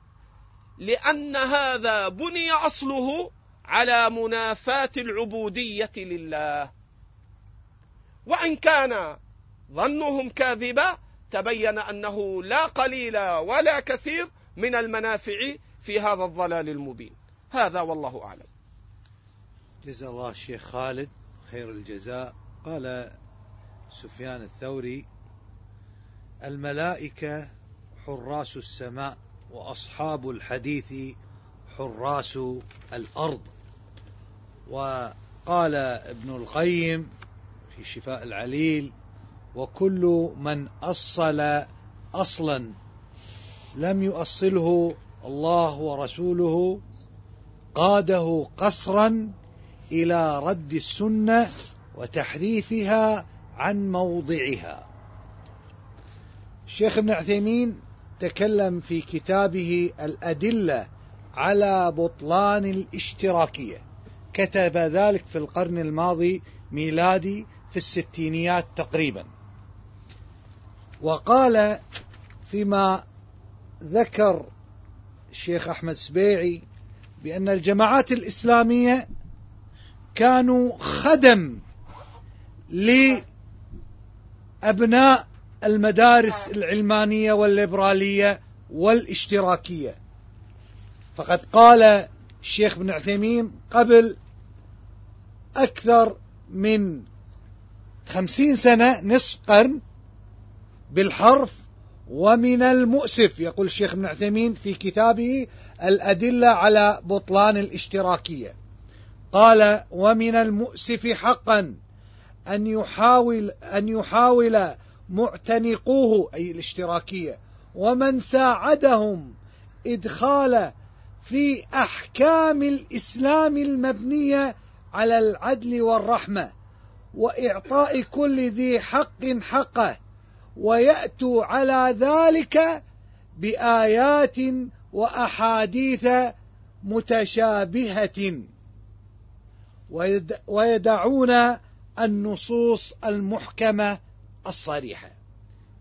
لأن هذا بني أصله على منافاة العبودية لله. وإن كان ظنهم كاذبا تبين أنه لا قليل ولا كثير من المنافع في هذا الضلال المبين. هذا والله أعلم. جزا الله الشيخ خالد خير الجزاء. قال سفيان الثوري الملائكة حراس السماء وأصحاب الحديث حراس الأرض. وقال ابن القيم في العليل وكل من أصل أصلا لم يؤصله الله ورسوله قاده قصرا إلى رد السنة وتحريفها عن موضعها. الشيخ ابن عثيمين تكلم في كتابه الأدلة على بطلان الاشتراكية. كتب ذلك في القرن الماضي ميلادي في الستينيات تقريبا. وقال فيما ذكر الشيخ أحمد سبيعي بأن الجماعات الإسلامية كانوا خدم لأبناء المدارس العلمانية والليبرالية والاشتراكية. فقد قال الشيخ بن عثيمين قبل أكثر من خمسين سنة نصف قرن بالحرف ومن المؤسف يقول الشيخ ابن عثيمين في كتابه الأدلة على بطلان الاشتراكية. قال ومن المؤسف حقا أن يحاول أن يحاول معتنقوه أي الاشتراكية ومن ساعدهم إدخال في أحكام الإسلام المبنية على العدل والرحمة وإعطاء كل ذي حق حقه ويأتوا على ذلك بآيات وأحاديث متشابهة. ويدعون النصوص المحكمة الصريحة.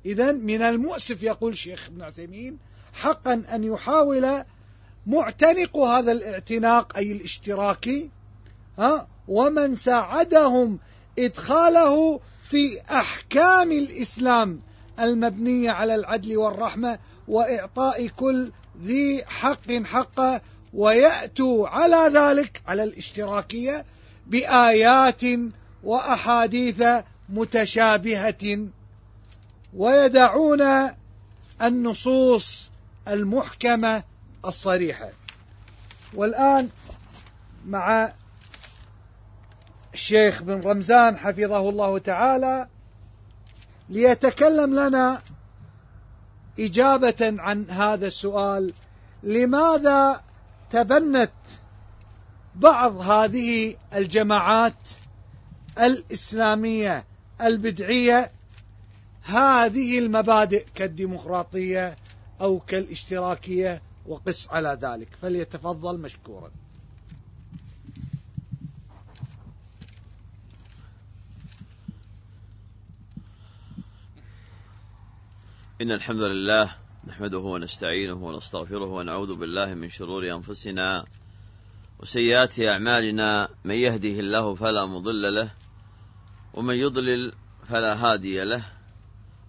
إذا من المؤسف يقول شيخ ابن عثيمين حقا أن يحاول معتنق هذا الإعتناق أي الاشتراكي ها ومن ساعدهم إدخاله في أحكام الإسلام المبنية على العدل والرحمة وإعطاء كل ذي حق حقه ويأتوا على ذلك على الاشتراكية بآيات وأحاديث متشابهة. ويدعون النصوص المحكمة الصريحة. والآن مع الشيخ بن رمزان حفظه الله تعالى ليتكلم لنا إجابة عن هذا السؤال لماذا تبنت بعض هذه الجماعات الإسلامية البدعية هذه المبادئ كالديمقراطية أو كالاشتراكية وقس على ذلك فليتفضل مشكورا. إن الحمد لله نحمده ونستعينه ونستغفره ونعوذ بالله من شرور أنفسنا وسيئات أعمالنا. من يهده الله فلا مضل له ومن يضلل فلا هادي له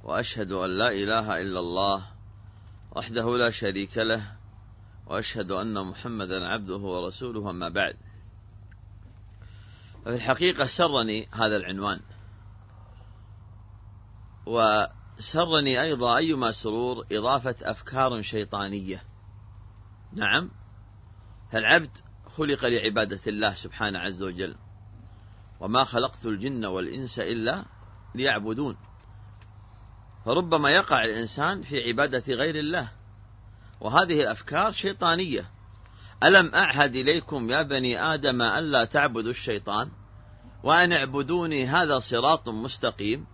وأشهد أن لا إله إلا الله وحده لا شريك له وأشهد أن محمدا عبده ورسوله. أما بعد ففي الحقيقة سرني هذا العنوان وسرني أيضا أيما سرور إضافة أفكار شيطانية. نعم. فالعبد خلق لعبادة الله سبحانه عز وجل وما خلقت الجن والإنس إلا ليعبدون. فربما يقع الإنسان في عبادة غير الله وهذه الأفكار شيطانية. ألم أعهد إليكم يا بني آدم ألا تعبدوا الشيطان وأن اعبدوني هذا صراط مستقيم؟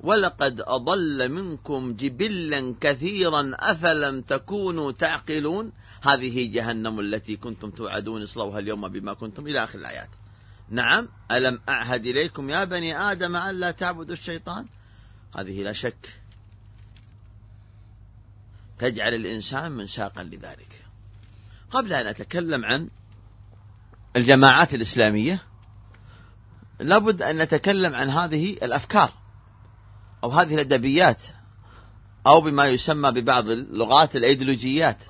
ولقد أضل منكم جبلا كثيرا أفلم تكونوا تعقلون؟ هذه جهنم التي كنتم توعدون اصلوها اليوم بما كنتم إلى آخر الآيات. نعم ألم أعهد إليكم يا بني آدم ألا تعبدوا الشيطان؟ هذه لا شك. تجعل الإنسان منساقا لذلك. قبل أن أتكلم عن الجماعات الإسلامية لابد أن نتكلم عن هذه الأفكار. أو هذه الأدبيات أو بما يسمى ببعض اللغات الأيديولوجيات.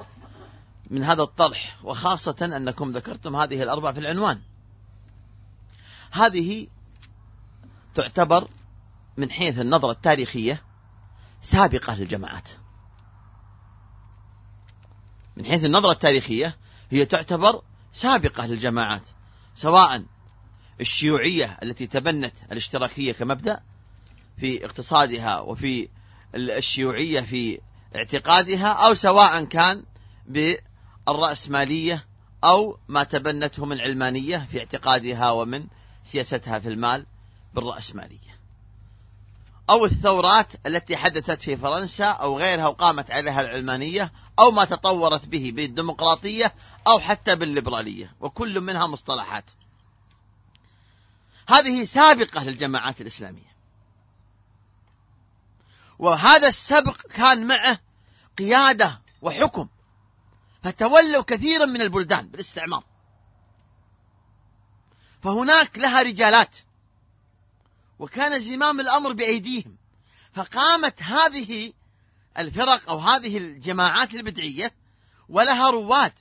من هذا الطرح وخاصة أنكم ذكرتم هذه الأربع في العنوان. هذه تعتبر من حيث النظرة التاريخية سابقة للجماعات. من حيث النظرة التاريخية هي تعتبر سابقة للجماعات سواء الشيوعية التي تبنت الاشتراكية كمبدأ في اقتصادها وفي الشيوعية في اعتقادها أو سواء كان بالرأسمالية أو ما تبنته من علمانية في اعتقادها ومن سياستها في المال بالرأسمالية. أو الثورات التي حدثت في فرنسا أو غيرها وقامت عليها العلمانية أو ما تطورت به بالديمقراطية أو حتى بالليبرالية وكل منها مصطلحات. هذه سابقة للجماعات الإسلامية. وهذا السبق كان معه قيادة وحكم. فتولوا كثيرا من البلدان بالاستعمار. فهناك لها رجالات. وكان زمام الأمر بأيديهم. فقامت هذه الفرق أو هذه الجماعات البدعية ولها رواد.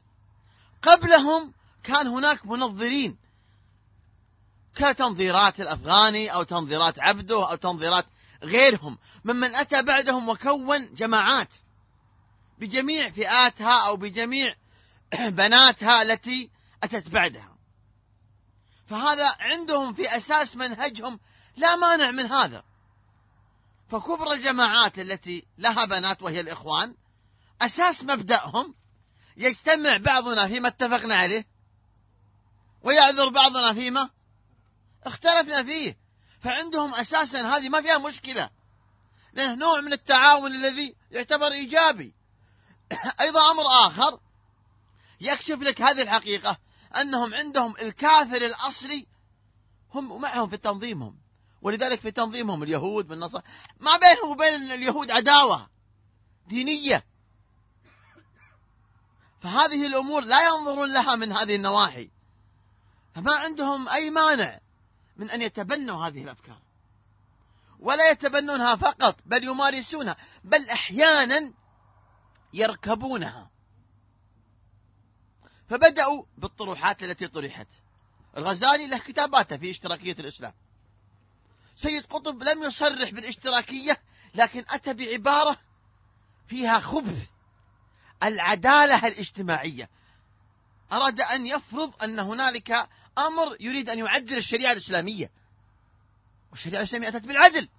قبلهم كان هناك منظرين. كتنظيرات الأفغاني أو تنظيرات عبده أو تنظيرات غيرهم ممن أتى بعدهم وكون جماعات بجميع فئاتها أو بجميع بناتها التي أتت بعدها. فهذا عندهم في أساس منهجهم لا مانع من هذا. فكبرى الجماعات التي لها بنات وهي الإخوان أساس مبدأهم يجتمع بعضنا فيما اتفقنا عليه ويعذر بعضنا فيما اختلفنا فيه. فعندهم أساسا هذه ما فيها مشكلة. لأنه نوع من التعاون الذي يعتبر إيجابي. أيضا أمر آخر يكشف لك هذه الحقيقة أنهم عندهم الكافر الأصلي هم معهم في تنظيمهم. ولذلك في تنظيمهم اليهود والنصارى ما بينهم وبين اليهود عداوة دينية. فهذه الأمور لا ينظرون لها من هذه النواحي. فما عندهم أي مانع من أن يتبنوا هذه الأفكار. ولا يتبنونها فقط بل يمارسونها بل أحيانا يركبونها. فبدأوا بالطروحات التي طرحت. الغزالي له كتاباته في اشتراكية الإسلام. سيد قطب لم يصرح بالاشتراكية لكن أتى بعبارة فيها خبث العدالة الاجتماعية. أراد أن يفرض أن هنالك أمر يريد أن يعدل الشريعة الإسلامية. والشريعة الإسلامية أتت بالعدل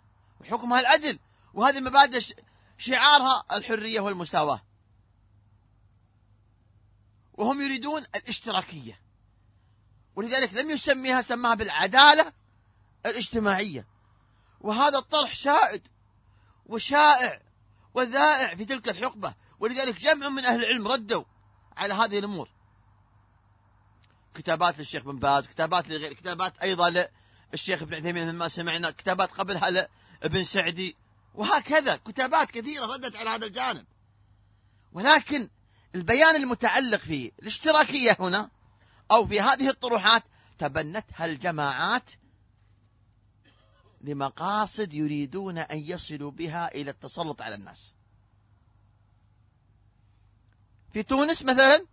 وحكمها العدل وهذه مبادئ شعارها الحرية والمساواة. وهم يريدون الاشتراكية. ولذلك لم يسميها سماها بالعدالة الاجتماعية. وهذا الطرح شائد وشائع وذائع في تلك الحقبة. ولذلك جمع من أهل العلم ردوا على هذه الأمور. كتابات للشيخ بن باز كتابات لغير كتابات أيضا للشيخ ابن عثيمين ما سمعنا كتابات قبلها لابن سعدي وهكذا كتابات كثيرة ردت على هذا الجانب. ولكن البيان المتعلق في الاشتراكية هنا أو في هذه الطروحات تبنتها الجماعات لمقاصد يريدون أن يصلوا بها إلى التسلط على الناس. في تونس مثلا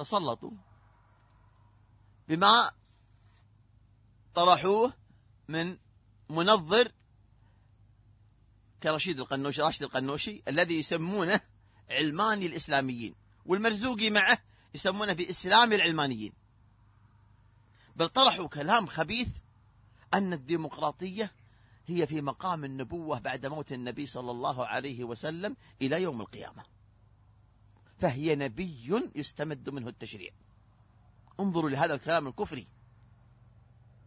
تسلطوا بما طرحوه من منظر كرشيد القنوشي راشد القنوشي الذي يسمونه علماني الإسلاميين والمرزوقي معه يسمونه بإسلام العلمانيين. بل طرحوا كلام خبيث أن الديمقراطية هي في مقام النبوة بعد موت النبي صلى الله عليه وسلم إلى يوم القيامة. فهي نبي يستمد منه التشريع. انظروا لهذا الكلام الكفري.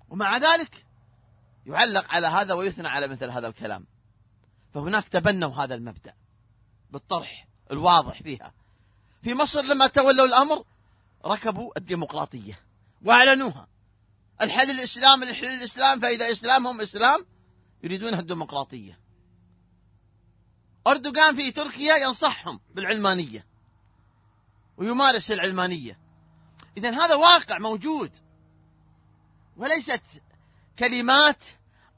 ومع ذلك يعلق على هذا ويثنى على مثل هذا الكلام. فهناك تبنوا هذا المبدأ بالطرح الواضح فيها. في مصر لما تولوا الأمر ركبوا الديمقراطية وأعلنوها. الحل الإسلام الحل الإسلام فإذا إسلامهم إسلام يريدونها الديمقراطية. أردوغان في تركيا ينصحهم بالعلمانية. ويمارس العلمانية. إذا هذا واقع موجود. وليست كلمات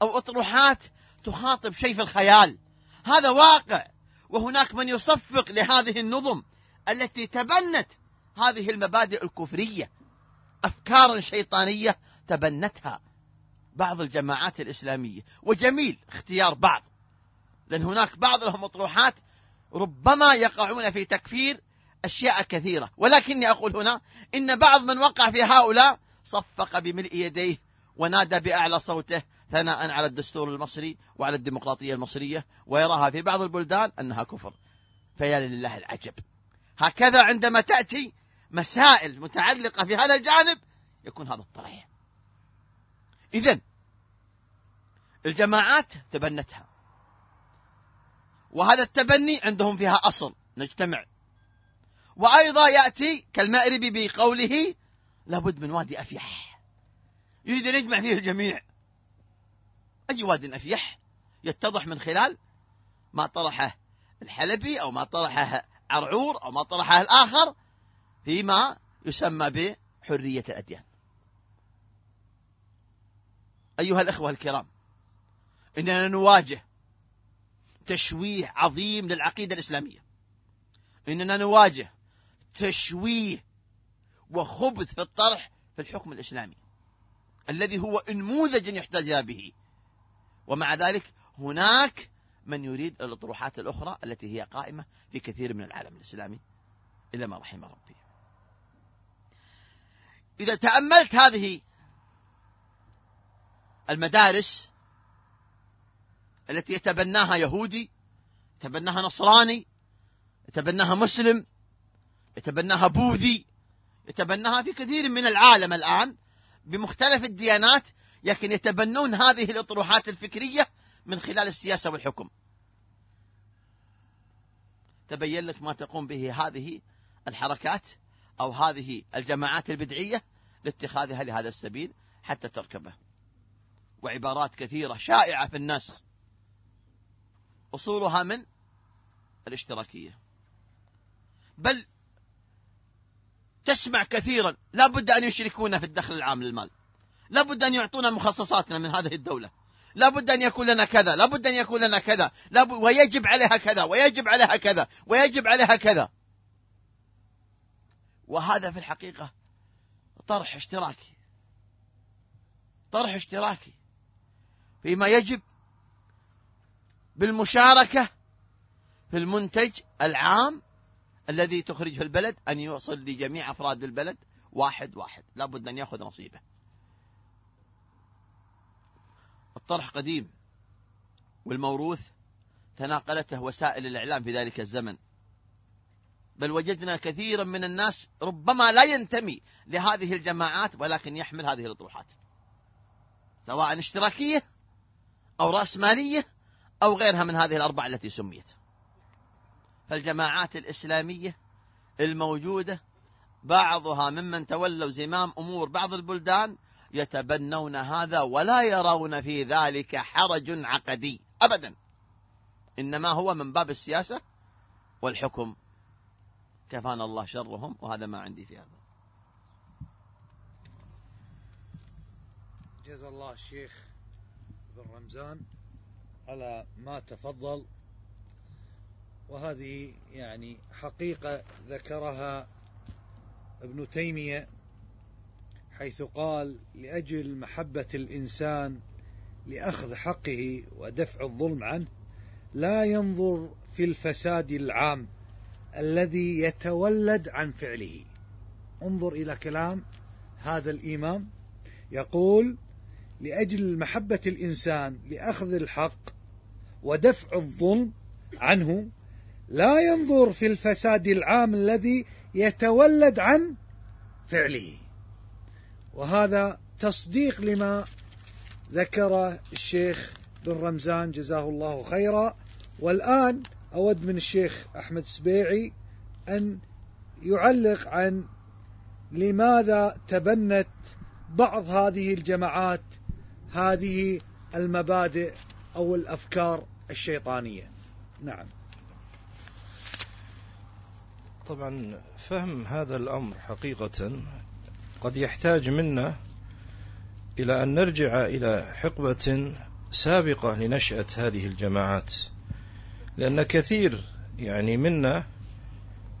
أو أطروحات تخاطب شيء في الخيال. هذا واقع وهناك من يصفق لهذه النظم التي تبنت هذه المبادئ الكفرية. أفكارا شيطانية تبنتها بعض الجماعات الإسلامية. وجميل اختيار بعض. لأن هناك بعض لهم أطروحات ربما يقعون في تكفير أشياء كثيرة. ولكني أقول هنا إن بعض من وقع في هؤلاء صفق بملء يديه ونادى بأعلى صوته ثناء على الدستور المصري وعلى الديمقراطية المصرية ويراها في بعض البلدان أنها كفر. فيا لله العجب. هكذا عندما تأتي مسائل متعلقة في هذا الجانب يكون هذا الطرح. إذن الجماعات تبنتها. وهذا التبني عندهم فيها أصل. نجتمع وأيضا يأتي كالمأربي بقوله لابد من وادي أفيح. يريد أن يجمع فيه الجميع. أي واد أفيح يتضح من خلال ما طرحه الحلبي أو ما طرحه عرعور أو ما طرحه الآخر فيما يسمى بحرية الأديان. أيها الأخوة الكرام إننا نواجه تشويه عظيم للعقيدة الإسلامية. إننا نواجه تشويه وخبث في الطرح في الحكم الإسلامي الذي هو إنموذج يحتذى به. ومع ذلك هناك من يريد الأطروحات الأخرى التي هي قائمة في كثير من العالم الإسلامي إلى ما رحم ربي. إذا تأملت هذه المدارس التي يتبناها يهودي يتبناها نصراني يتبناها مسلم يتبناها بوذي يتبناها في كثير من العالم الآن بمختلف الديانات لكن يتبنون هذه الأطروحات الفكرية من خلال السياسة والحكم. تبين لك ما تقوم به هذه الحركات أو هذه الجماعات البدعية لاتخاذها لهذا السبيل حتى تركبه. وعبارات كثيرة شائعة في الناس. أصولها من؟ الاشتراكية. بل تسمع كثيرا. لا بد أن يشركونا في الدخل العام للمال. لا بد أن يعطونا مخصصاتنا من هذه الدولة. لا بد أن يكون لنا كذا. لا بد أن يكون لنا كذا. لا ب... ويجب عليها كذا. ويجب عليها كذا. ويجب عليها كذا. وهذا في الحقيقة طرح اشتراكي. طرح اشتراكي فيما يجب بالمشاركة في المنتج العام الذي تخرجه البلد أن يوصل لجميع أفراد البلد واحد واحد. لا بد أن يأخذ نصيبه. الطرح قديم والموروث تناقلته وسائل الإعلام في ذلك الزمن. بل وجدنا كثيرا من الناس ربما لا ينتمي لهذه الجماعات ولكن يحمل هذه الأطروحات. سواء اشتراكية أو رأسمالية أو غيرها من هذه الأربعة التي سميت. فالجماعات الإسلامية الموجودة بعضها ممن تولوا زمام أمور بعض البلدان يتبنون هذا ولا يرون في ذلك حرج عقدي أبدا. إنما هو من باب السياسة والحكم. كفانا الله شرهم وهذا ما عندي في هذا. جزا الله الشيخ بن رمزان على ما تفضل وهذه يعني حقيقة ذكرها ابن تيمية حيث قال لأجل محبة الإنسان لأخذ حقه ودفع الظلم عنه لا ينظر في الفساد العام الذي يتولد عن فعله. انظر إلى كلام هذا الإمام يقول لأجل محبة الإنسان لأخذ الحق ودفع الظلم عنه لا ينظر في الفساد العام الذي يتولد عن فعله. وهذا تصديق لما ذكر الشيخ بن رمزان جزاه الله خيرا. والآن أود من الشيخ أحمد سبيعي أن يعلق عن لماذا تبنت بعض هذه الجماعات هذه المبادئ أو الأفكار الشيطانية. نعم. طبعا فهم هذا الأمر حقيقة. قد يحتاج منا إلى أن نرجع إلى حقبة سابقة لنشأة هذه الجماعات. لأن كثير يعني منا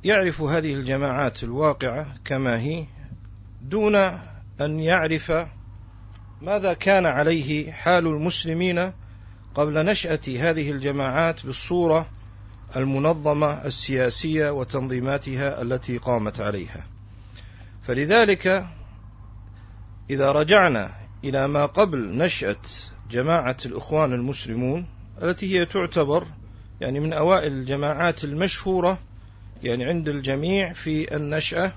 يعرف هذه الجماعات الواقعة كما هي دون أن يعرف ماذا كان عليه حال المسلمين قبل نشأة هذه الجماعات بالصورة المنظمة السياسية وتنظيماتها التي قامت عليها. فلذلك إذا رجعنا إلى ما قبل نشأة جماعة الإخوان المسلمون التي هي تعتبر يعني من أوائل الجماعات المشهورة يعني عند الجميع في النشأة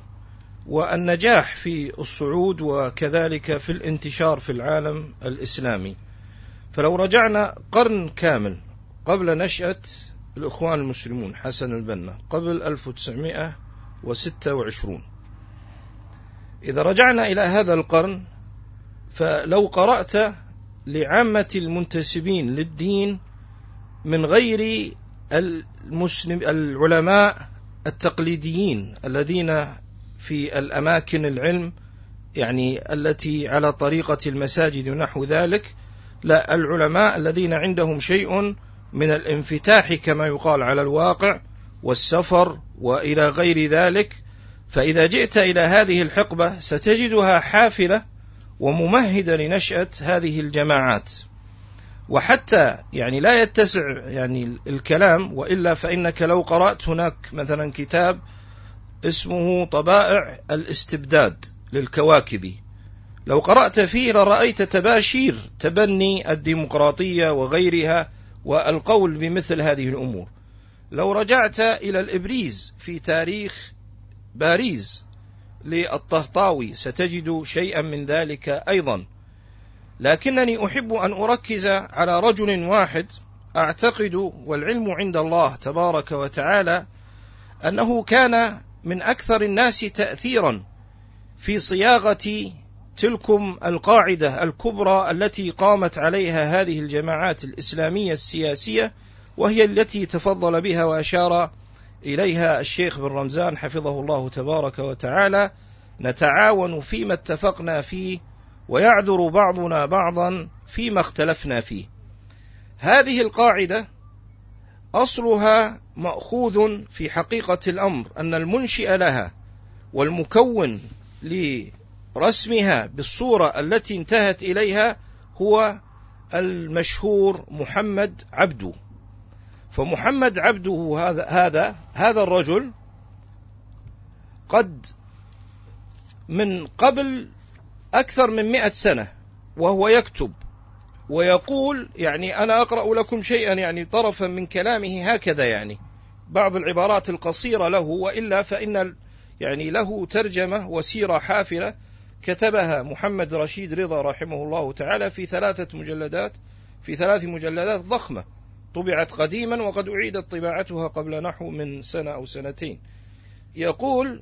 والنجاح في الصعود وكذلك في الانتشار في العالم الإسلامي. فلو رجعنا قرن كامل قبل نشأة الإخوان المسلمون حسن البنا قبل 1926 إذا رجعنا إلى هذا القرن فلو قرأت لعامة المنتسبين للدين من غير المسلم العلماء التقليديين الذين في الأماكن العلم يعني التي على طريقة المساجد ونحو ذلك لا العلماء الذين عندهم شيء من الانفتاح كما يقال على الواقع والسفر وإلى غير ذلك فإذا جئت إلى هذه الحقبة ستجدها حافلة وممهدة لنشأة هذه الجماعات. وحتى يعني لا يتسع يعني الكلام وإلا فإنك لو قرأت هناك مثلا كتاب اسمه طبائع الاستبداد للكواكبي لو قرأت فيه لرأيت تباشير تبني الديمقراطية وغيرها والقول بمثل هذه الأمور. لو رجعت إلى الإبريز في تاريخ باريس للطهطاوي ستجد شيئا من ذلك أيضا. لكنني أحب أن أركز على رجل واحد أعتقد والعلم عند الله تبارك وتعالى أنه كان من أكثر الناس تأثيرا في صياغة تلكم القاعدة الكبرى التي قامت عليها هذه الجماعات الإسلامية السياسية وهي التي تفضل بها وأشار إليها الشيخ بن رمزان حفظه الله تبارك وتعالى نتعاون فيما اتفقنا فيه ويعذر بعضنا بعضا فيما اختلفنا فيه هذه القاعدة أصلها مأخوذ في حقيقة الأمر أن المنشئ لها والمكون لرسمها بالصورة التي انتهت إليها هو المشهور محمد عبده فمحمد عبده هذا هذا هذا الرجل قد من قبل أكثر من مئة سنة وهو يكتب ويقول يعني أنا أقرأ لكم شيئا يعني طرفا من كلامه هكذا يعني. بعض العبارات القصيرة له وإلا فإن يعني له ترجمة وسيرة حافلة كتبها محمد رشيد رضا رحمه الله تعالى في ثلاثة مجلدات في ثلاث مجلدات ضخمة. طبعت قديما وقد أعيدت طباعتها قبل نحو من سنة أو سنتين. يقول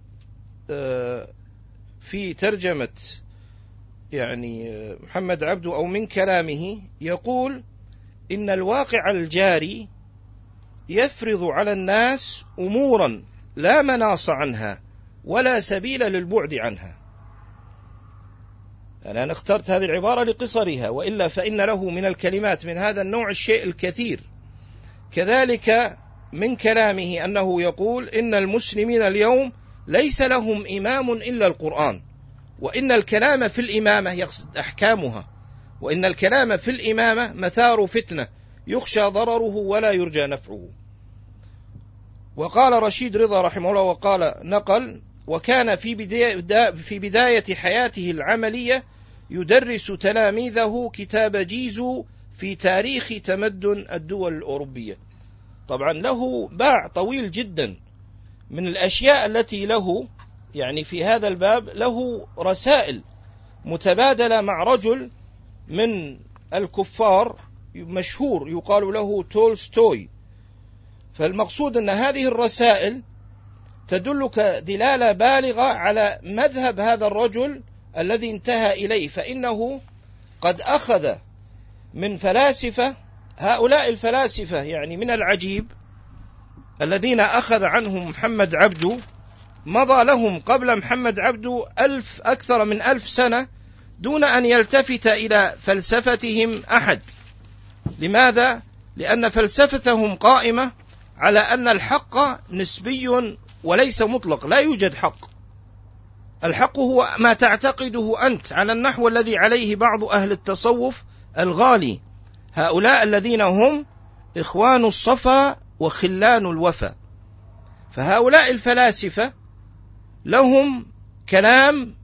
آه، في ترجمة يعني آه، محمد عبده أو من كلامه يقول إن الواقع الجاري يفرض على الناس أمورا لا مناص عنها ولا سبيل للبعد عنها. أنا اخترت هذه العبارة لقصرها وإلا فإن له من الكلمات من هذا النوع الشيء الكثير. كذلك من كلامه أنه يقول إن المسلمين اليوم ليس لهم إمام إلا القرآن وإن الكلام في الإمامة يقصد أحكامها وإن الكلام في الإمامة مثار فتنة يخشى ضرره ولا يرجى نفعه. وقال رشيد رضا رحمه الله وقال نقل وكان في بداية, في بداية حياته العملية يدرس تلاميذه كتاب جيزو في تاريخ تمدن الدول الأوروبية. طبعا له باع طويل جدا من الأشياء التي له يعني في هذا الباب له رسائل متبادلة مع رجل من الكفار مشهور يقال له تولستوي. فالمقصود أن هذه الرسائل تدلك دلالة بالغة على مذهب هذا الرجل الذي انتهى إليه فإنه قد أخذ من فلاسفة هؤلاء الفلاسفة يعني من العجيب الذين أخذ عنهم محمد عبده مضى لهم قبل محمد عبده ألف أكثر من ألف سنة دون أن يلتفت إلى فلسفتهم أحد لماذا؟ لأن فلسفتهم قائمة على أن الحق نسبي وليس مطلق لا يوجد حق الحق هو ما تعتقده أنت على النحو الذي عليه بعض أهل التصوف الغالي. هؤلاء الذين هم إخوان الصفا وخلان الوفا. فهؤلاء الفلاسفة لهم كلام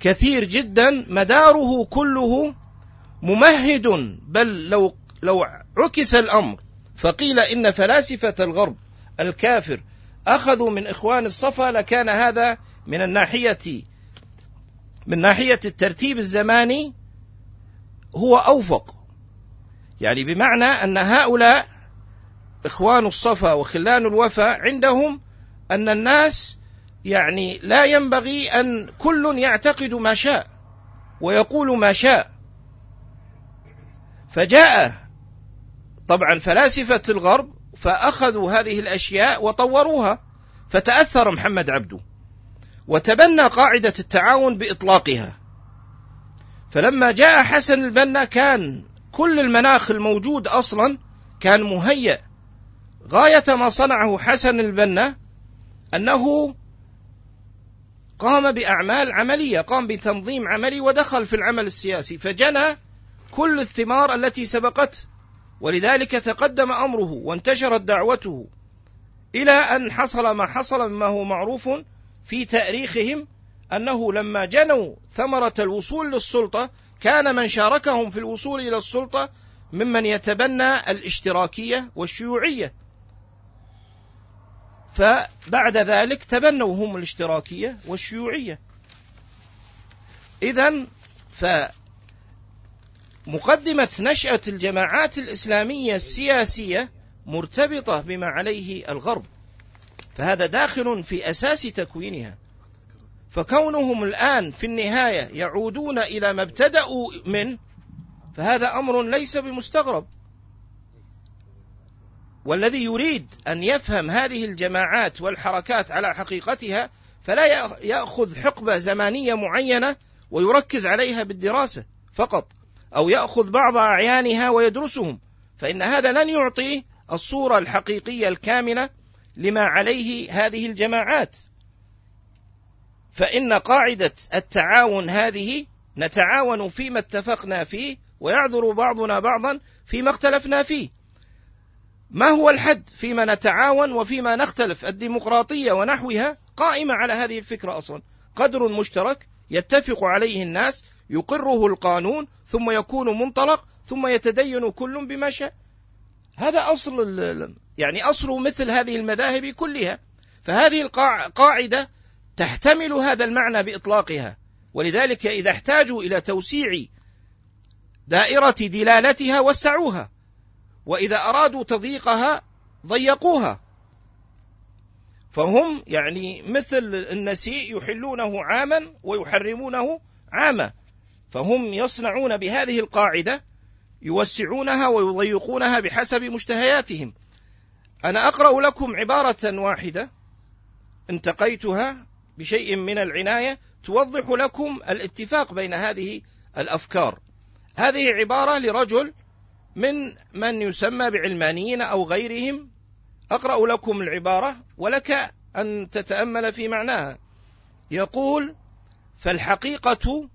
كثير جدا مداره كله ممهد. بل لو لو عكس الأمر فقيل إن فلاسفة الغرب الكافر أخذوا من إخوان الصفا لكان هذا من الناحية من ناحية الترتيب الزماني هو أوفق. يعني بمعنى أن هؤلاء إخوان الصفا وخلان الوفا عندهم أن الناس يعني لا ينبغي أن كل يعتقد ما شاء ويقول ما شاء. فجاء طبعا فلاسفة الغرب فأخذوا هذه الأشياء وطوروها فتأثر محمد عبده. وتبنى قاعدة التعاون بإطلاقها. فلما جاء حسن البنا كان كل المناخ الموجود أصلا كان مهيأ. غاية ما صنعه حسن البنا أنه قام بأعمال عملية قام بتنظيم عملي ودخل في العمل السياسي فجنى كل الثمار التي سبقته. ولذلك تقدم أمره وانتشرت دعوته إلى أن حصل ما حصل مما هو معروف في تاريخهم أنه لما جنوا ثمرة الوصول للسلطة كان من شاركهم في الوصول إلى السلطة ممن يتبنى الاشتراكية والشيوعية. فبعد ذلك تبنوا هم الاشتراكية والشيوعية. إذا ف مقدمة نشأة الجماعات الإسلامية السياسية مرتبطة بما عليه الغرب. فهذا داخل في أساس تكوينها. فكونهم الآن في النهاية يعودون إلى ما ابتدأوا منه فهذا أمر ليس بمستغرب. والذي يريد أن يفهم هذه الجماعات والحركات على حقيقتها فلا يأخذ حقبة زمانية معينة ويركز عليها بالدراسة فقط أو يأخذ بعض أعيانها ويدرسهم. فإن هذا لن يعطي الصورة الحقيقية الكاملة لما عليه هذه الجماعات. فإن قاعدة التعاون هذه نتعاون فيما اتفقنا فيه ويعذر بعضنا بعضا فيما اختلفنا فيه. ما هو الحد فيما نتعاون وفيما نختلف الديمقراطية ونحوها؟ قائمة على هذه الفكرة أصلا. قدر مشترك يتفق عليه الناس يقره القانون ثم يكون منطلق ثم يتدين كل بما شاء. هذا أصل يعني أصل مثل هذه المذاهب كلها. فهذه القاعدة تحتمل هذا المعنى بإطلاقها. ولذلك إذا احتاجوا إلى توسيع دائرة دلالتها وسعوها. وإذا أرادوا تضييقها ضيقوها. فهم يعني مثل النسيء يحلونه عاما ويحرمونه عاما. فهم يصنعون بهذه القاعدة يوسعونها ويضيقونها بحسب مشتهياتهم. أنا أقرأ لكم عبارة واحدة انتقيتها بشيء من العناية توضح لكم الاتفاق بين هذه الأفكار. هذه عبارة لرجل من من يسمى بعلمانيين أو غيرهم. أقرأ لكم العبارة ولك أن تتأمل في معناها. يقول فالحقيقة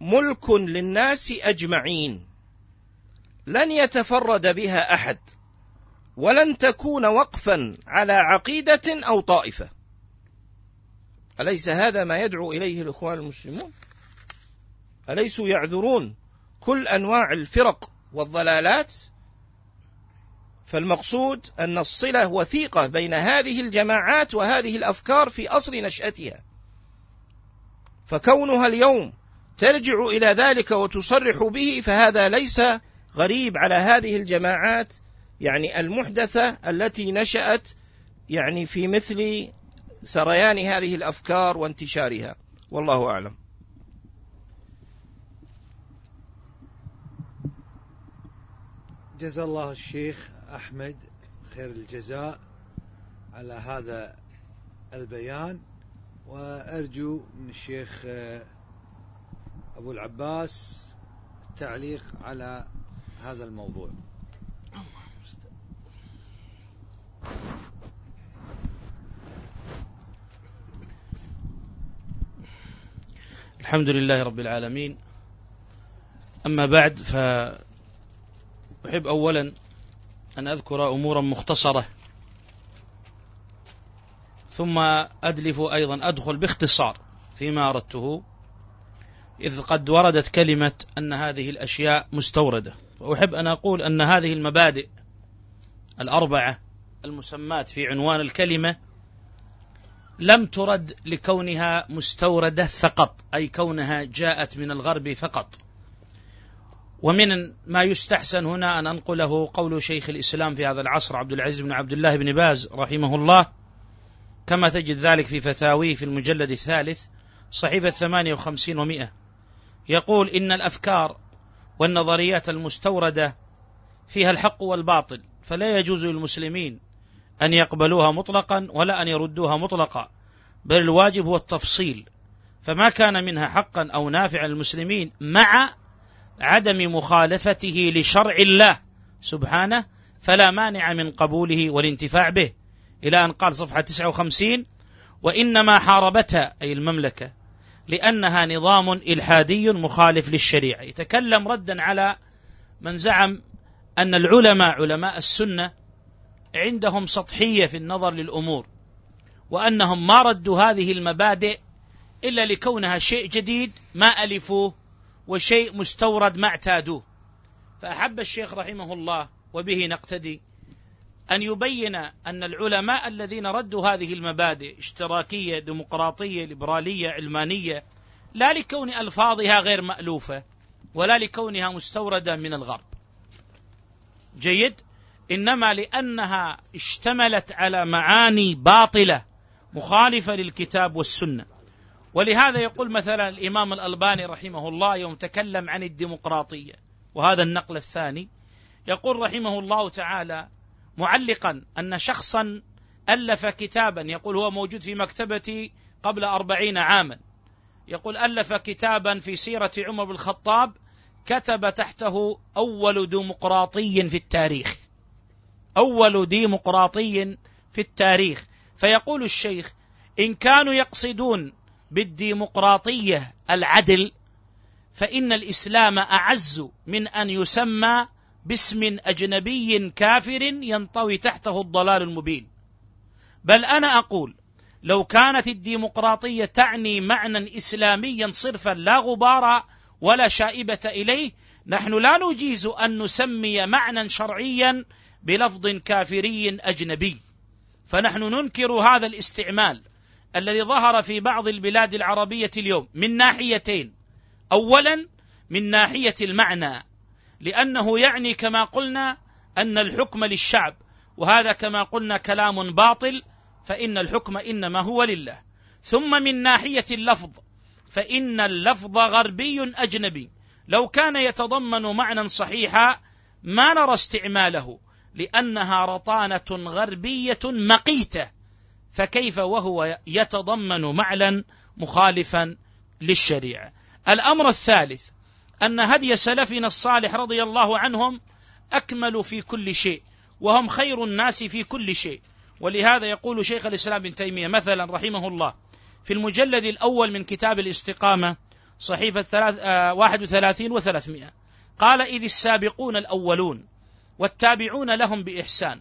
ملك للناس أجمعين. لن يتفرد بها أحد ولن تكون وقفا على عقيدة أو طائفة. أليس هذا ما يدعو إليه الإخوان المسلمون؟ أليسوا يعذرون كل أنواع الفرق والضلالات؟ فالمقصود أن الصلة وثيقة بين هذه الجماعات وهذه الأفكار في أصل نشأتها. فكونها اليوم ترجع إلى ذلك وتصرح به فهذا ليس غريب على هذه الجماعات يعني المحدثة التي نشأت يعني في مثل سريان هذه الأفكار وانتشارها. والله أعلم. جزا الله الشيخ أحمد خير الجزاء على هذا البيان وأرجو من الشيخ أبو العباس التعليق على هذا الموضوع. الحمد لله رب العالمين. أما بعد فأحب أولا أن أذكر أمورا مختصرة ثم أدلف أيضا أدخل باختصار فيما أردته إذ قد وردت كلمة أن هذه الأشياء مستوردة. وأحب أن أقول أن هذه المبادئ الأربعة المسمات في عنوان الكلمة لم ترد لكونها مستوردة فقط أي كونها جاءت من الغرب فقط. ومن ما يستحسن هنا أن أنقله قول شيخ الإسلام في هذا العصر عبد العزيز بن عبد الله بن باز رحمه الله كما تجد ذلك في فتاويه في المجلد الثالث صحيفة 58 ومئة. يقول إن الأفكار والنظريات المستوردة فيها الحق والباطل فلا يجوز للمسلمين أن يقبلوها مطلقا ولا أن يردوها مطلقا بل الواجب هو التفصيل. فما كان منها حقا أو نافعا للمسلمين مع عدم مخالفته لشرع الله سبحانه فلا مانع من قبوله والانتفاع به. إلى أن قال صفحة 59 وإنما حاربتها أي المملكة لأنها نظام إلحادي مخالف للشريعة. يتكلم ردا على من زعم أن العلماء علماء السنة عندهم سطحية في النظر للأمور وأنهم ما ردوا هذه المبادئ إلا لكونها شيء جديد ما ألفوه وشيء مستورد ما اعتادوه. فأحب الشيخ رحمه الله وبه نقتدي أن يبين أن العلماء الذين ردوا هذه المبادئ اشتراكية ديمقراطية ليبرالية علمانية لا لكون ألفاظها غير مألوفة ولا لكونها مستوردة من الغرب. جيد؟ إنما لأنها اشتملت على معاني باطلة مخالفة للكتاب والسنة. ولهذا يقول مثلا الإمام الألباني رحمه الله يوم تكلم عن الديمقراطية وهذا النقل الثاني يقول رحمه الله تعالى معلقا أن شخصا ألف كتابا يقول هو موجود في مكتبتي قبل أربعين عاما. يقول ألف كتابا في سيرة عمر بن الخطاب كتب تحته أول ديمقراطي في التاريخ. أول ديمقراطي في التاريخ. فيقول الشيخ إن كانوا يقصدون بالديمقراطية العدل فإن الإسلام أعز من أن يسمى باسم أجنبي كافر ينطوي تحته الضلال المبين. بل أنا أقول لو كانت الديمقراطية تعني معنى إسلاميا صرفا لا غبار ولا شائبة إليه نحن لا نجيز أن نسمي معنى شرعيا بلفظ كافري أجنبي. فنحن ننكر هذا الاستعمال الذي ظهر في بعض البلاد العربية اليوم من ناحيتين. أولا من ناحية المعنى. لأنه يعني كما قلنا أن الحكم للشعب وهذا كما قلنا كلام باطل فإن الحكم إنما هو لله. ثم من ناحية اللفظ فإن اللفظ غربي أجنبي. لو كان يتضمن معنى صحيحا ما نرى استعماله لأنها رطانة غربية مقيتة. فكيف وهو يتضمن معنى مخالفا للشريعة؟ الأمر الثالث أن هدي سلفنا الصالح رضي الله عنهم أكمل في كل شيء وهم خير الناس في كل شيء. ولهذا يقول شيخ الإسلام ابن تيمية مثلا رحمه الله في المجلد الأول من كتاب الاستقامة صحيفة ثلاث آه واحد وثلاثين وثلاثمائة قال إذ السابقون الأولون والتابعون لهم بإحسان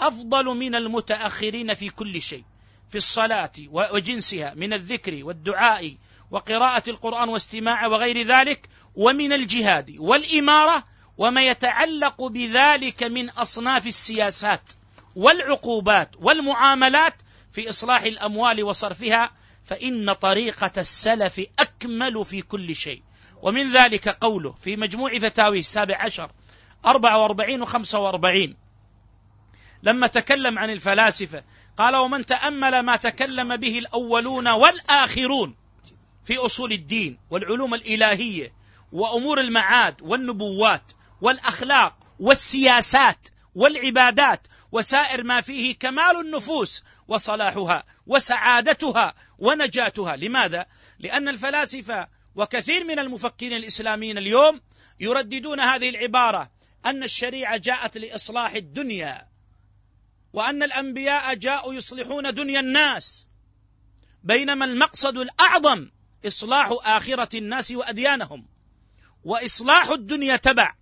أفضل من المتأخرين في كل شيء في الصلاة وجنسها من الذكر والدعاء وقراءة القرآن واستماع وغير ذلك ومن الجهاد والإمارة وما يتعلق بذلك من أصناف السياسات والعقوبات والمعاملات في إصلاح الأموال وصرفها فإن طريقة السلف أكمل في كل شيء. ومن ذلك قوله في مجموع فتاوي السابع عشر أربعة وأربعين وخمسة وأربعين لما تكلم عن الفلاسفة قال ومن تأمل ما تكلم به الأولون والآخرون في أصول الدين والعلوم الإلهية وأمور المعاد والنبوات والأخلاق والسياسات والعبادات وسائر ما فيه كمال النفوس وصلاحها وسعادتها ونجاتها. لماذا؟ لأن الفلاسفة وكثير من المفكرين الإسلاميين اليوم يرددون هذه العبارة أن الشريعة جاءت لإصلاح الدنيا وأن الأنبياء جاءوا يصلحون دنيا الناس بينما المقصد الأعظم إصلاح آخرة الناس وأديانهم وإصلاح الدنيا تبع.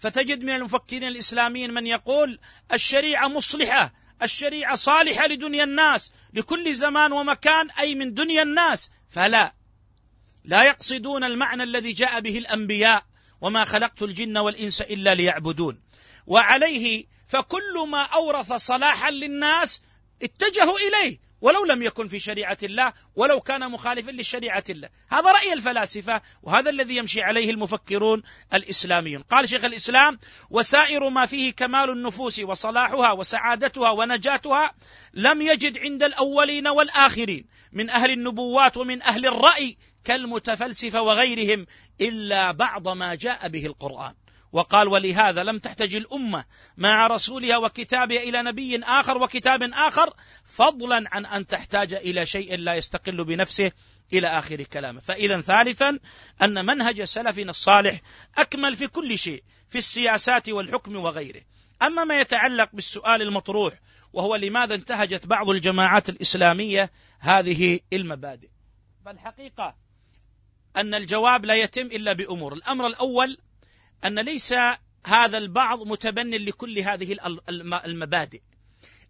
فتجد من المفكرين الإسلاميين من يقول الشريعة مصلحة الشريعة صالحة لدنيا الناس لكل زمان ومكان أي من دنيا الناس. فلا لا يقصدون المعنى الذي جاء به الأنبياء وما خلقت الجن والإنس إلا ليعبدون. وعليه فكل ما أورث صلاحا للناس اتجهوا إليه. ولو لم يكن في شريعة الله ولو كان مخالفا لشريعة الله. هذا رأي الفلاسفة وهذا الذي يمشي عليه المفكرون الإسلاميون. قال شيخ الإسلام وسائر ما فيه كمال النفوس وصلاحها وسعادتها ونجاتها لم يجد عند الأولين والآخرين من أهل النبوات ومن أهل الرأي كالمتفلسفة وغيرهم إلا بعض ما جاء به القرآن. وقال ولهذا لم تحتج الأمة مع رسولها وكتابها إلى نبي آخر وكتاب آخر فضلا عن أن تحتاج إلى شيء لا يستقل بنفسه إلى آخر كلامه، فاذا ثالثا أن منهج سلفنا الصالح أكمل في كل شيء في السياسات والحكم وغيره. أما ما يتعلق بالسؤال المطروح وهو لماذا انتهجت بعض الجماعات الإسلامية هذه المبادئ. فالحقيقة أن الجواب لا يتم إلا بأمور، الأمر الأول أن ليس هذا البعض متبن لكل هذه المبادئ.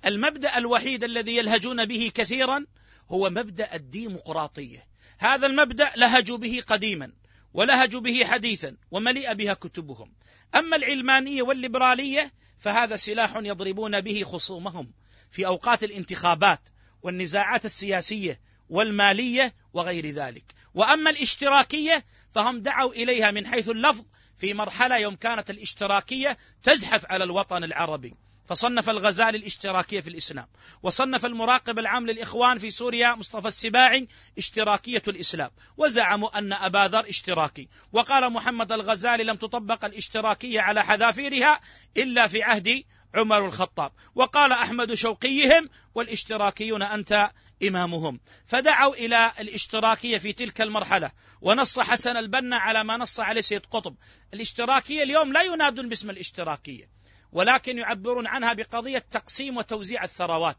المبدأ الوحيد الذي يلهجون به كثيرا هو مبدأ الديمقراطية هذا المبدأ لهجوا به قديما ولهجوا به حديثا ومليء بها كتبهم. أما العلمانية والليبرالية فهذا سلاح يضربون به خصومهم في أوقات الانتخابات والنزاعات السياسية والمالية وغير ذلك. وأما الاشتراكية فهم دعوا إليها من حيث اللفظ في مرحلة يوم كانت الاشتراكية تزحف على الوطن العربي. فصنف الغزالي الاشتراكية في الإسلام وصنف المراقب العام للإخوان في سوريا مصطفى السباعي اشتراكية الإسلام وزعموا أن أبا ذر اشتراكي وقال محمد الغزالي لم تطبق الاشتراكية على حذافيرها إلا في عهد عمر الخطاب وقال أحمد شوقيهم والاشتراكيون أنت إمامهم. فدعوا إلى الاشتراكية في تلك المرحلة ونص حسن البنا على ما نص عليه سيد قطب. الاشتراكية اليوم لا ينادون باسم الاشتراكية. ولكن يعبرون عنها بقضية تقسيم وتوزيع الثروات.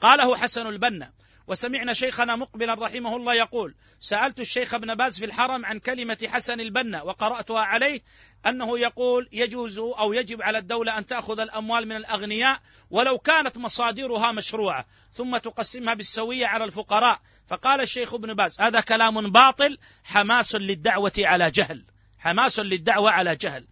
قاله حسن البنا وسمعنا شيخنا مقبلا رحمه الله يقول سألت الشيخ ابن باز في الحرم عن كلمة حسن البنا وقرأتها عليه أنه يقول يجوز أو يجب على الدولة أن تأخذ الأموال من الأغنياء ولو كانت مصادرها مشروعة ثم تقسمها بالسوية على الفقراء. فقال الشيخ ابن باز هذا كلام باطل حماس للدعوة على جهل حماس للدعوة على جهل.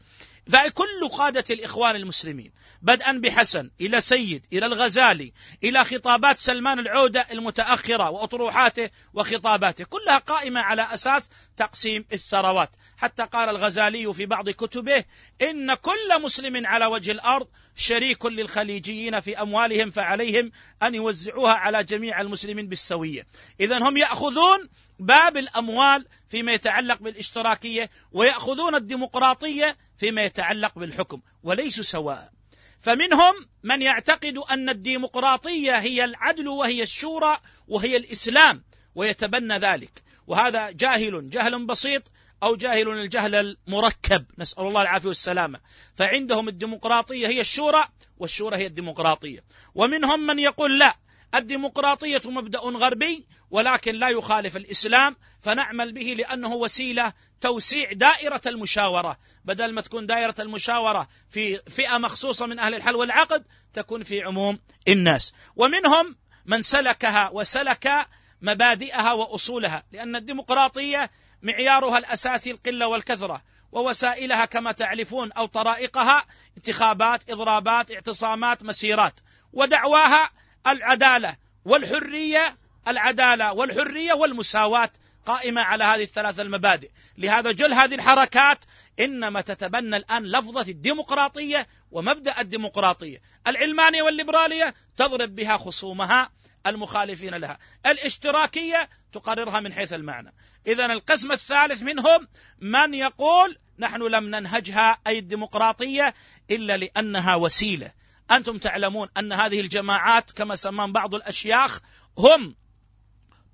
فكل قادة الإخوان المسلمين بدءا بحسن إلى سيد إلى الغزالي إلى خطابات سلمان العودة المتأخرة وأطروحاته وخطاباته كلها قائمة على أساس تقسيم الثروات. حتى قال الغزالي في بعض كتبه إن كل مسلم على وجه الأرض شريك للخليجيين في أموالهم فعليهم أن يوزعوها على جميع المسلمين بالسوية. إذا هم يأخذون باب الأموال فيما يتعلق بالاشتراكية ويأخذون الديمقراطية فيما يتعلق بالحكم وليسوا سواء. فمنهم من يعتقد أن الديمقراطية هي العدل وهي الشورى وهي الإسلام ويتبنى ذلك. وهذا جاهل جهل بسيط أو جاهل الجهل المركب. نسأل الله العافية والسلامة. فعندهم الديمقراطية هي الشورى والشورى هي الديمقراطية. ومنهم من يقول لا الديمقراطية مبدأ غربي ولكن لا يخالف الإسلام فنعمل به لأنه وسيلة توسيع دائرة المشاورة. بدل ما تكون دائرة المشاورة في فئة مخصوصة من أهل الحل والعقد تكون في عموم الناس. ومنهم من سلكها وسلك مبادئها وأصولها لأن الديمقراطية معيارها الأساسي القلة والكثرة ووسائلها كما تعرفون أو طرائقها انتخابات إضرابات اعتصامات مسيرات. ودعواها العدالة والحرية العدالة والحرية والمساواة قائمة على هذه الثلاث المبادئ، لهذا جل هذه الحركات إنما تتبنى الآن لفظة الديمقراطية ومبدأ الديمقراطية، العلمانية والليبرالية تضرب بها خصومها المخالفين لها، الاشتراكية تقررها من حيث المعنى، إذا القسم الثالث منهم من يقول نحن لم ننهجها أي الديمقراطية إلا لأنها وسيلة. أنتم تعلمون أن هذه الجماعات كما سمان بعض الأشياخ هم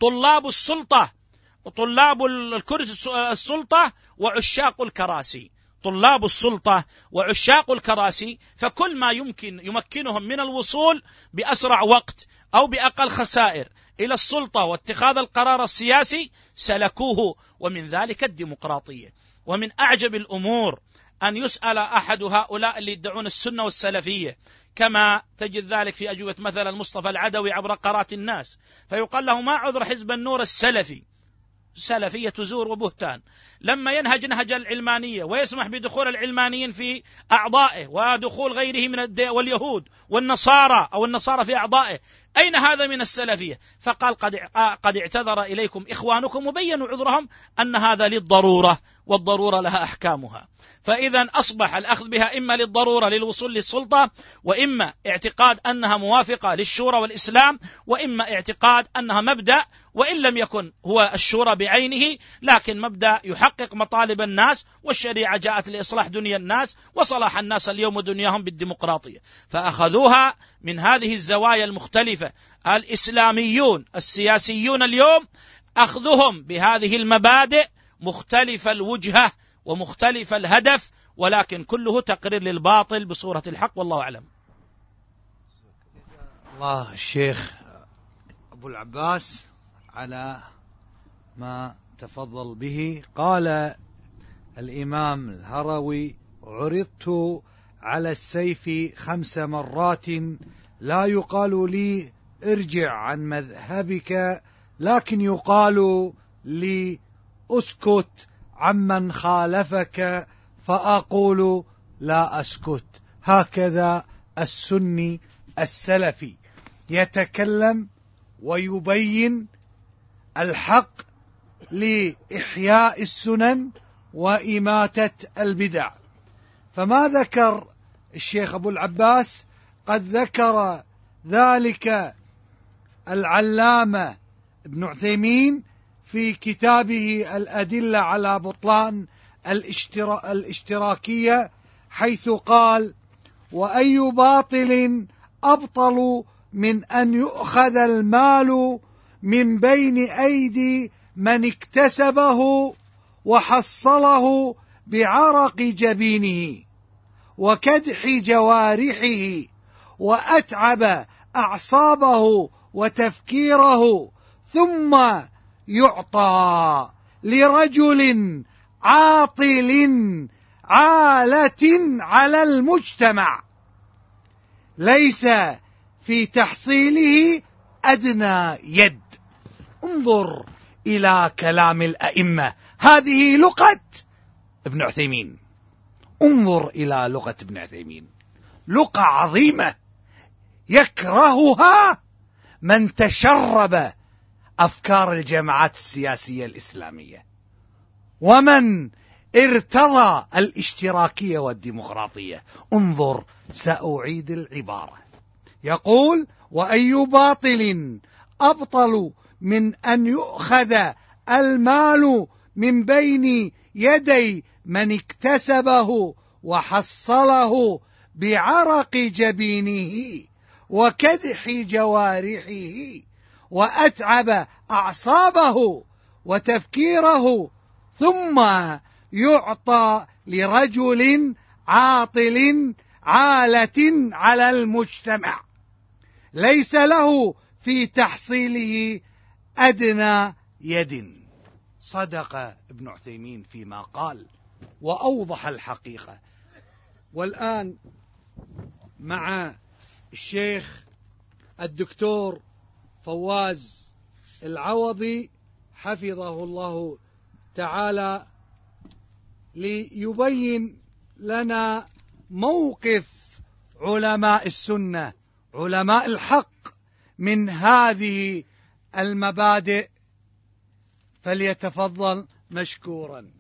طلاب السلطة طلاب الكرسي السلطة وعشاق الكراسي. طلاب السلطة وعشاق الكراسي فكل ما يمكن يمكنهم من الوصول بأسرع وقت أو بأقل خسائر إلى السلطة واتخاذ القرار السياسي سلكوه ومن ذلك الديمقراطية. ومن أعجب الأمور أن يسأل أحد هؤلاء اللي يدعون السنة والسلفية كما تجد ذلك في أجوبة مثلا مصطفى العدوي عبر قرات الناس. فيقال له ما عذر حزب النور السلفي؟ سلفية زور وبهتان. لما ينهج نهج العلمانية ويسمح بدخول العلمانيين في أعضائه ودخول غيره من واليهود والنصارى أو النصارى في أعضائه أين هذا من السلفية؟ فقال قد, قد اعتذر إليكم إخوانكم وبينوا عذرهم أن هذا للضرورة والضرورة لها أحكامها. فإذا أصبح الأخذ بها إما للضرورة للوصول للسلطة وإما اعتقاد أنها موافقة للشورى والإسلام وإما اعتقاد أنها مبدأ وإن لم يكن هو الشورى بعينه لكن مبدأ يحقق مطالب الناس والشريعة جاءت لإصلاح دنيا الناس وصلاح الناس اليوم ودنياهم بالديمقراطية. فأخذوها من هذه الزوايا المختلفة الإسلاميون السياسيون اليوم أخذهم بهذه المبادئ مختلف الوجهة ومختلف الهدف ولكن كله تقرير للباطل بصورة الحق والله أعلم. الله الشيخ أبو العباس على ما تفضل به. قال الإمام الهروي عرضت على السيف خمس مرات لا يقال لي ارجع عن مذهبك لكن يقال لي اسكت عمن خالفك فأقول لا اسكت. هكذا السني السلفي يتكلم ويبين الحق لإحياء السنن وإماتة البدع. فما ذكر الشيخ أبو العباس؟ قد ذكر ذلك العلامة ابن عثيمين في كتابه الأدلة على بطلان الاشتراكية حيث قال وأي باطل أبطل من أن يؤخذ المال من بين أيدي من اكتسبه وحصله بعرق جبينه وكدح جوارحه وأتعب أعصابه وتفكيره ثم يعطى لرجل عاطل عالة على المجتمع. ليس في تحصيله أدنى يد. انظر إلى كلام الأئمة. هذه لغة ابن عثيمين. انظر إلى لغة ابن عثيمين. لغة عظيمة يكرهها من تشرب أفكار الجماعات السياسية الإسلامية. ومن ارتضى الاشتراكية والديمقراطية. انظر سأعيد العبارة. يقول وأي باطل أبطل من أن يؤخذ المال من بين يدي من اكتسبه وحصله بعرق جبينه. وكدح جوارحه وأتعب أعصابه وتفكيره ثم يعطى لرجل عاطل عالة على المجتمع. ليس له في تحصيله أدنى يد. صدق ابن عثيمين فيما قال وأوضح الحقيقة. والآن مع الشيخ الدكتور فواز العوضي حفظه الله تعالى ليبين لنا موقف علماء السنة علماء الحق من هذه المبادئ. فليتفضل مشكورا.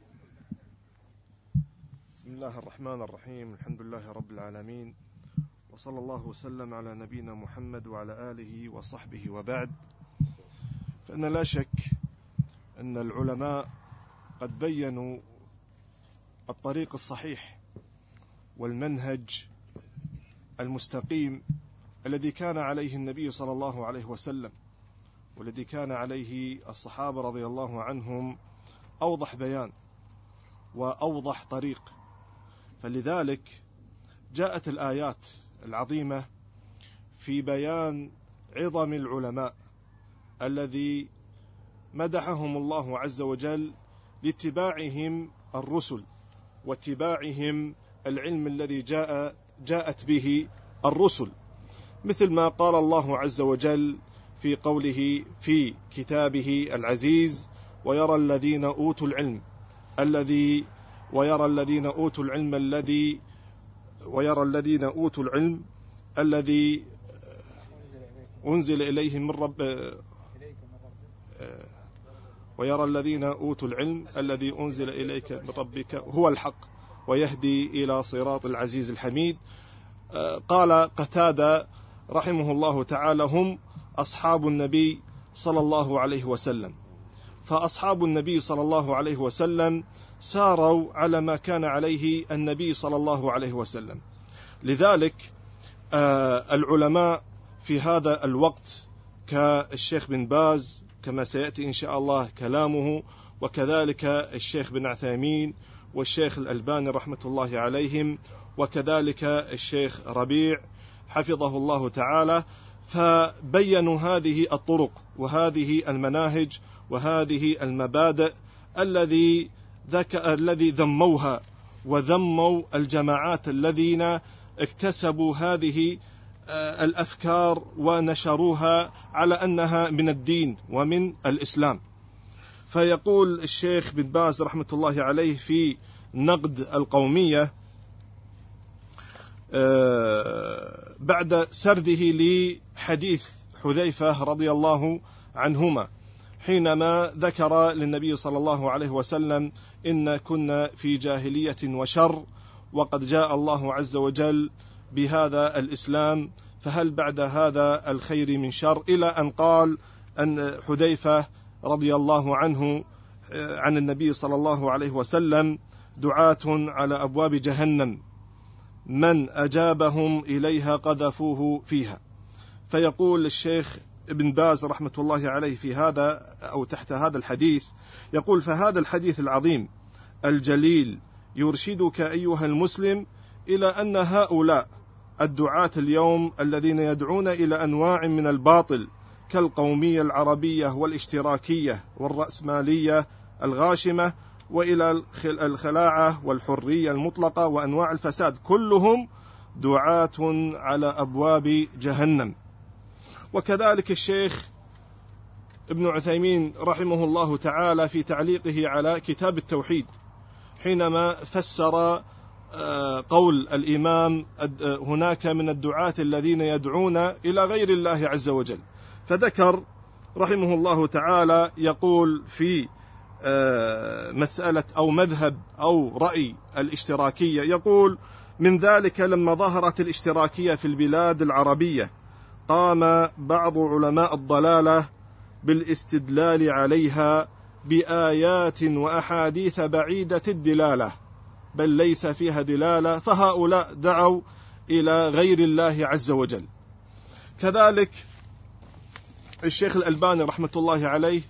بسم الله الرحمن الرحيم. الحمد لله رب العالمين. وصلى الله وسلم على نبينا محمد وعلى آله وصحبه وبعد. فإن لا شك أن العلماء قد بينوا الطريق الصحيح والمنهج المستقيم الذي كان عليه النبي صلى الله عليه وسلم والذي كان عليه الصحابة رضي الله عنهم أوضح بيان وأوضح طريق. فلذلك جاءت الآيات العظيمة في بيان عظم العلماء الذي مدحهم الله عز وجل لاتباعهم الرسل واتباعهم العلم الذي جاء جاءت به الرسل. مثل ما قال الله عز وجل في قوله في كتابه العزيز ويرى الذين أوتوا العلم الذي ويرى الذين أوتوا العلم الذي ويرى الذين أوتوا العلم الذي أنزل اليهم من رب ويرى الذين أوتوا العلم الذي أنزل إليك من ربك هو الحق ويهدي إلى صراط العزيز الحميد. قال قتادة رحمه الله تعالى هم أصحاب النبي صلى الله عليه وسلم. فأصحاب النبي صلى الله عليه وسلم ساروا على ما كان عليه النبي صلى الله عليه وسلم. لذلك آه العلماء في هذا الوقت كالشيخ بن باز كما سيأتي إن شاء الله كلامه وكذلك الشيخ بن عثيمين والشيخ الألباني رحمة الله عليهم وكذلك الشيخ ربيع حفظه الله تعالى فبينوا هذه الطرق وهذه المناهج وهذه المبادئ الذي ذك الذي ذموها وذموا الجماعات الذين اكتسبوا هذه آه، الأفكار ونشروها على أنها من الدين ومن الإسلام. فيقول الشيخ بن باز رحمة الله عليه في نقد القومية آه، بعد سرده لحديث حذيفة رضي الله عنهما حينما ذكر للنبي صلى الله عليه وسلم إن كنا في جاهلية وشر وقد جاء الله عز وجل بهذا الإسلام فهل بعد هذا الخير من شر؟ إلى أن قال أن حذيفة رضي الله عنه عن النبي صلى الله عليه وسلم دعاة على أبواب جهنم من أجابهم إليها قذفوه فيها. فيقول الشيخ ابن باز رحمة الله عليه في هذا أو تحت هذا الحديث يقول فهذا الحديث العظيم الجليل يرشدك أيها المسلم إلى أن هؤلاء الدعاة اليوم الذين يدعون إلى أنواع من الباطل كالقومية العربية والاشتراكية والرأسمالية الغاشمة وإلى الخلاعة والحرية المطلقة وأنواع الفساد كلهم دعاة على أبواب جهنم. وكذلك الشيخ ابن عثيمين رحمه الله تعالى في تعليقه على كتاب التوحيد حينما فسر آه، قول الإمام هناك من الدعاة الذين يدعون إلى غير الله عز وجل. فذكر رحمه الله تعالى يقول في آه، مسألة أو مذهب أو رأي الاشتراكية يقول من ذلك لما ظهرت الاشتراكية في البلاد العربية قام بعض علماء الضلالة بالاستدلال عليها بآيات وأحاديث بعيدة الدلالة بل ليس فيها دلالة فهؤلاء دعوا إلى غير الله عز وجل. كذلك الشيخ الألباني رحمة الله عليه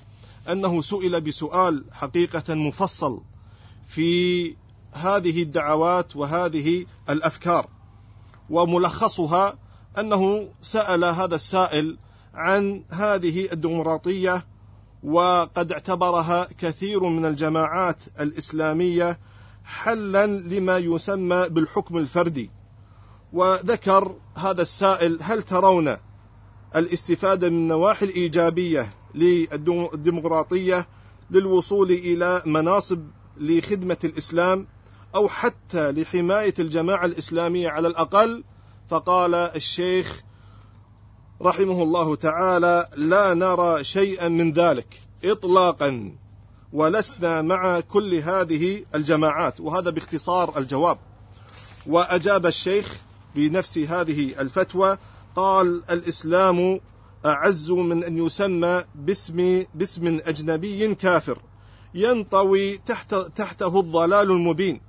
أنه سئل بسؤال حقيقة مفصل في هذه الدعوات وهذه الأفكار وملخصها أنه سأل هذا السائل عن هذه الديمقراطية وقد اعتبرها كثير من الجماعات الإسلامية حلا لما يسمى بالحكم الفردي. وذكر هذا السائل هل ترون الاستفادة من النواحي الإيجابية للديمقراطية للوصول إلى مناصب لخدمة الإسلام أو حتى لحماية الجماعة الإسلامية على الأقل؟ فقال الشيخ رحمه الله تعالى لا نرى شيئا من ذلك إطلاقا ولسنا مع كل هذه الجماعات وهذا باختصار الجواب. وأجاب الشيخ بنفس هذه الفتوى قال الإسلام أعز من أن يسمى باسم باسم أجنبي كافر ينطوي تحت تحته الضلال المبين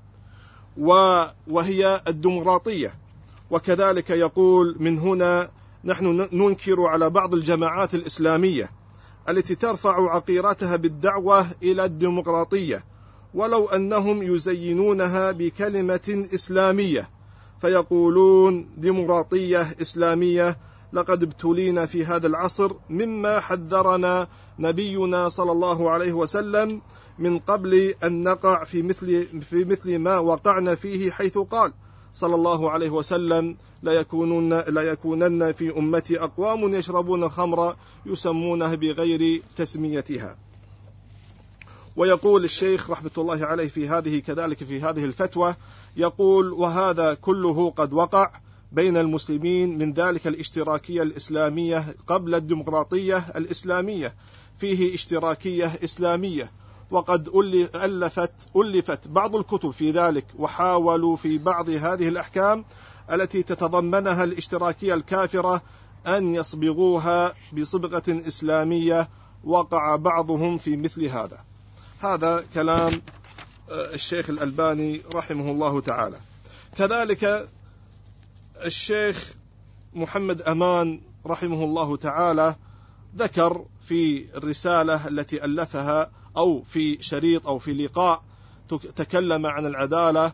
وهي الديمقراطية. وكذلك يقول من هنا نحن ننكر على بعض الجماعات الإسلامية التي ترفع عقيرتها بالدعوة إلى الديمقراطية ولو أنهم يزينونها بكلمة إسلامية فيقولون ديمقراطية إسلامية لقد ابتلينا في هذا العصر مما حذرنا نبينا صلى الله عليه وسلم من قبل أن نقع في مثل في مثل ما وقعنا فيه حيث قال. صلى الله عليه وسلم لا يكونن لا يكونن في أمتي أقوام يشربون الخمر يسمونه بغير تسميتها. ويقول الشيخ رحمة الله عليه في هذه كذلك في هذه الفتوى يقول وهذا كله قد وقع بين المسلمين من ذلك الاشتراكية الإسلامية قبل الديمقراطية الإسلامية فيه اشتراكية إسلامية وقد ألفت ألفت بعض الكتب في ذلك وحاولوا في بعض هذه الأحكام التي تتضمنها الاشتراكية الكافرة أن يصبغوها بصبغة إسلامية وقع بعضهم في مثل هذا. هذا كلام آه، الشيخ الألباني رحمه الله تعالى. كذلك الشيخ محمد أمان رحمه الله تعالى ذكر في الرسالة التي ألفها أو في شريط أو في لقاء تكلم عن العدالة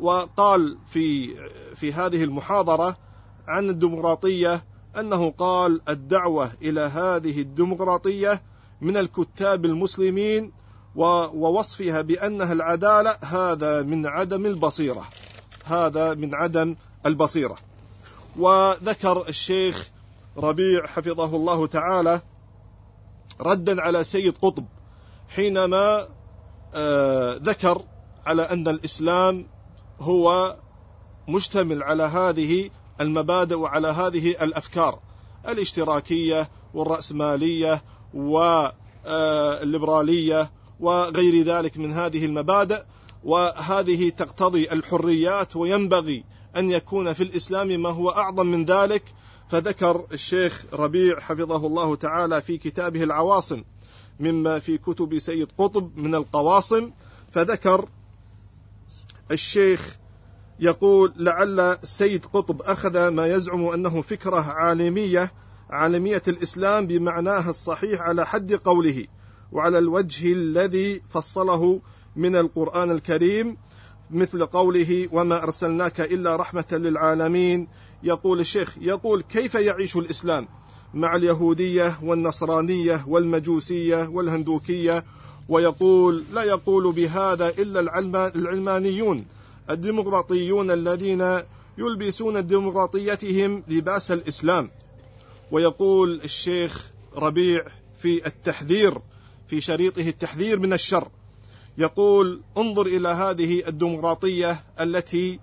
وقال في في هذه المحاضرة عن الديمقراطية أنه قال الدعوة إلى هذه الديمقراطية من الكتاب المسلمين ووصفها بأنها العدالة هذا من عدم البصيرة هذا من عدم البصيرة. وذكر الشيخ ربيع حفظه الله تعالى ردا على سيد قطب حينما آه، ذكر على أن الإسلام هو مشتمل على هذه المبادئ وعلى هذه الأفكار الاشتراكية والرأسمالية آه، الليبرالية وغير ذلك من هذه المبادئ وهذه تقتضي الحريات وينبغي أن يكون في الإسلام ما هو أعظم من ذلك. فذكر الشيخ ربيع حفظه الله تعالى في كتابه العواصم مما في كتب سيد قطب من القواصم. فذكر الشيخ يقول لعل سيد قطب أخذ ما يزعم أنه فكرة عالمية عالمية الإسلام بمعناها الصحيح على حد قوله وعلى الوجه الذي فصله من القرآن الكريم مثل قوله وما أرسلناك إلا رحمة للعالمين يقول الشيخ يقول كيف يعيش الإسلام؟ مع اليهودية والنصرانية والمجوسية والهندوكية ويقول لا يقول بهذا إلا العلمانيون الديمقراطيون الذين يلبسون ديمقراطيتهم لباس الإسلام. ويقول الشيخ ربيع في التحذير في شريطه التحذير من الشر يقول انظر إلى هذه الديمقراطية التي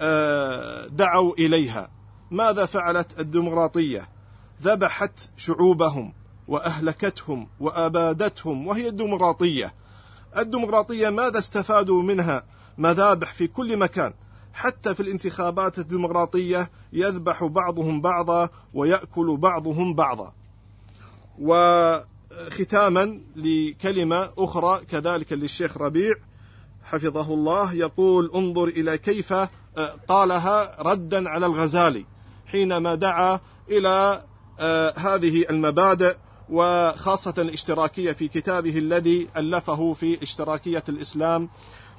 آه، دعوا إليها ماذا فعلت الديمقراطية؟ ذبحت شعوبهم وأهلكتهم وأبادتهم وهي الديمقراطية. الديمقراطية ماذا استفادوا منها مذابح في كل مكان؟ حتى في الانتخابات الديمقراطية يذبح بعضهم بعضا ويأكل بعضهم بعضا. وختاما لكلمة أخرى كذلك للشيخ ربيع حفظه الله يقول انظر إلى كيف قالها ردا على الغزالي حينما دعا إلى هذه المبادئ وخاصة الاشتراكية في كتابه الذي ألفه في اشتراكية الإسلام.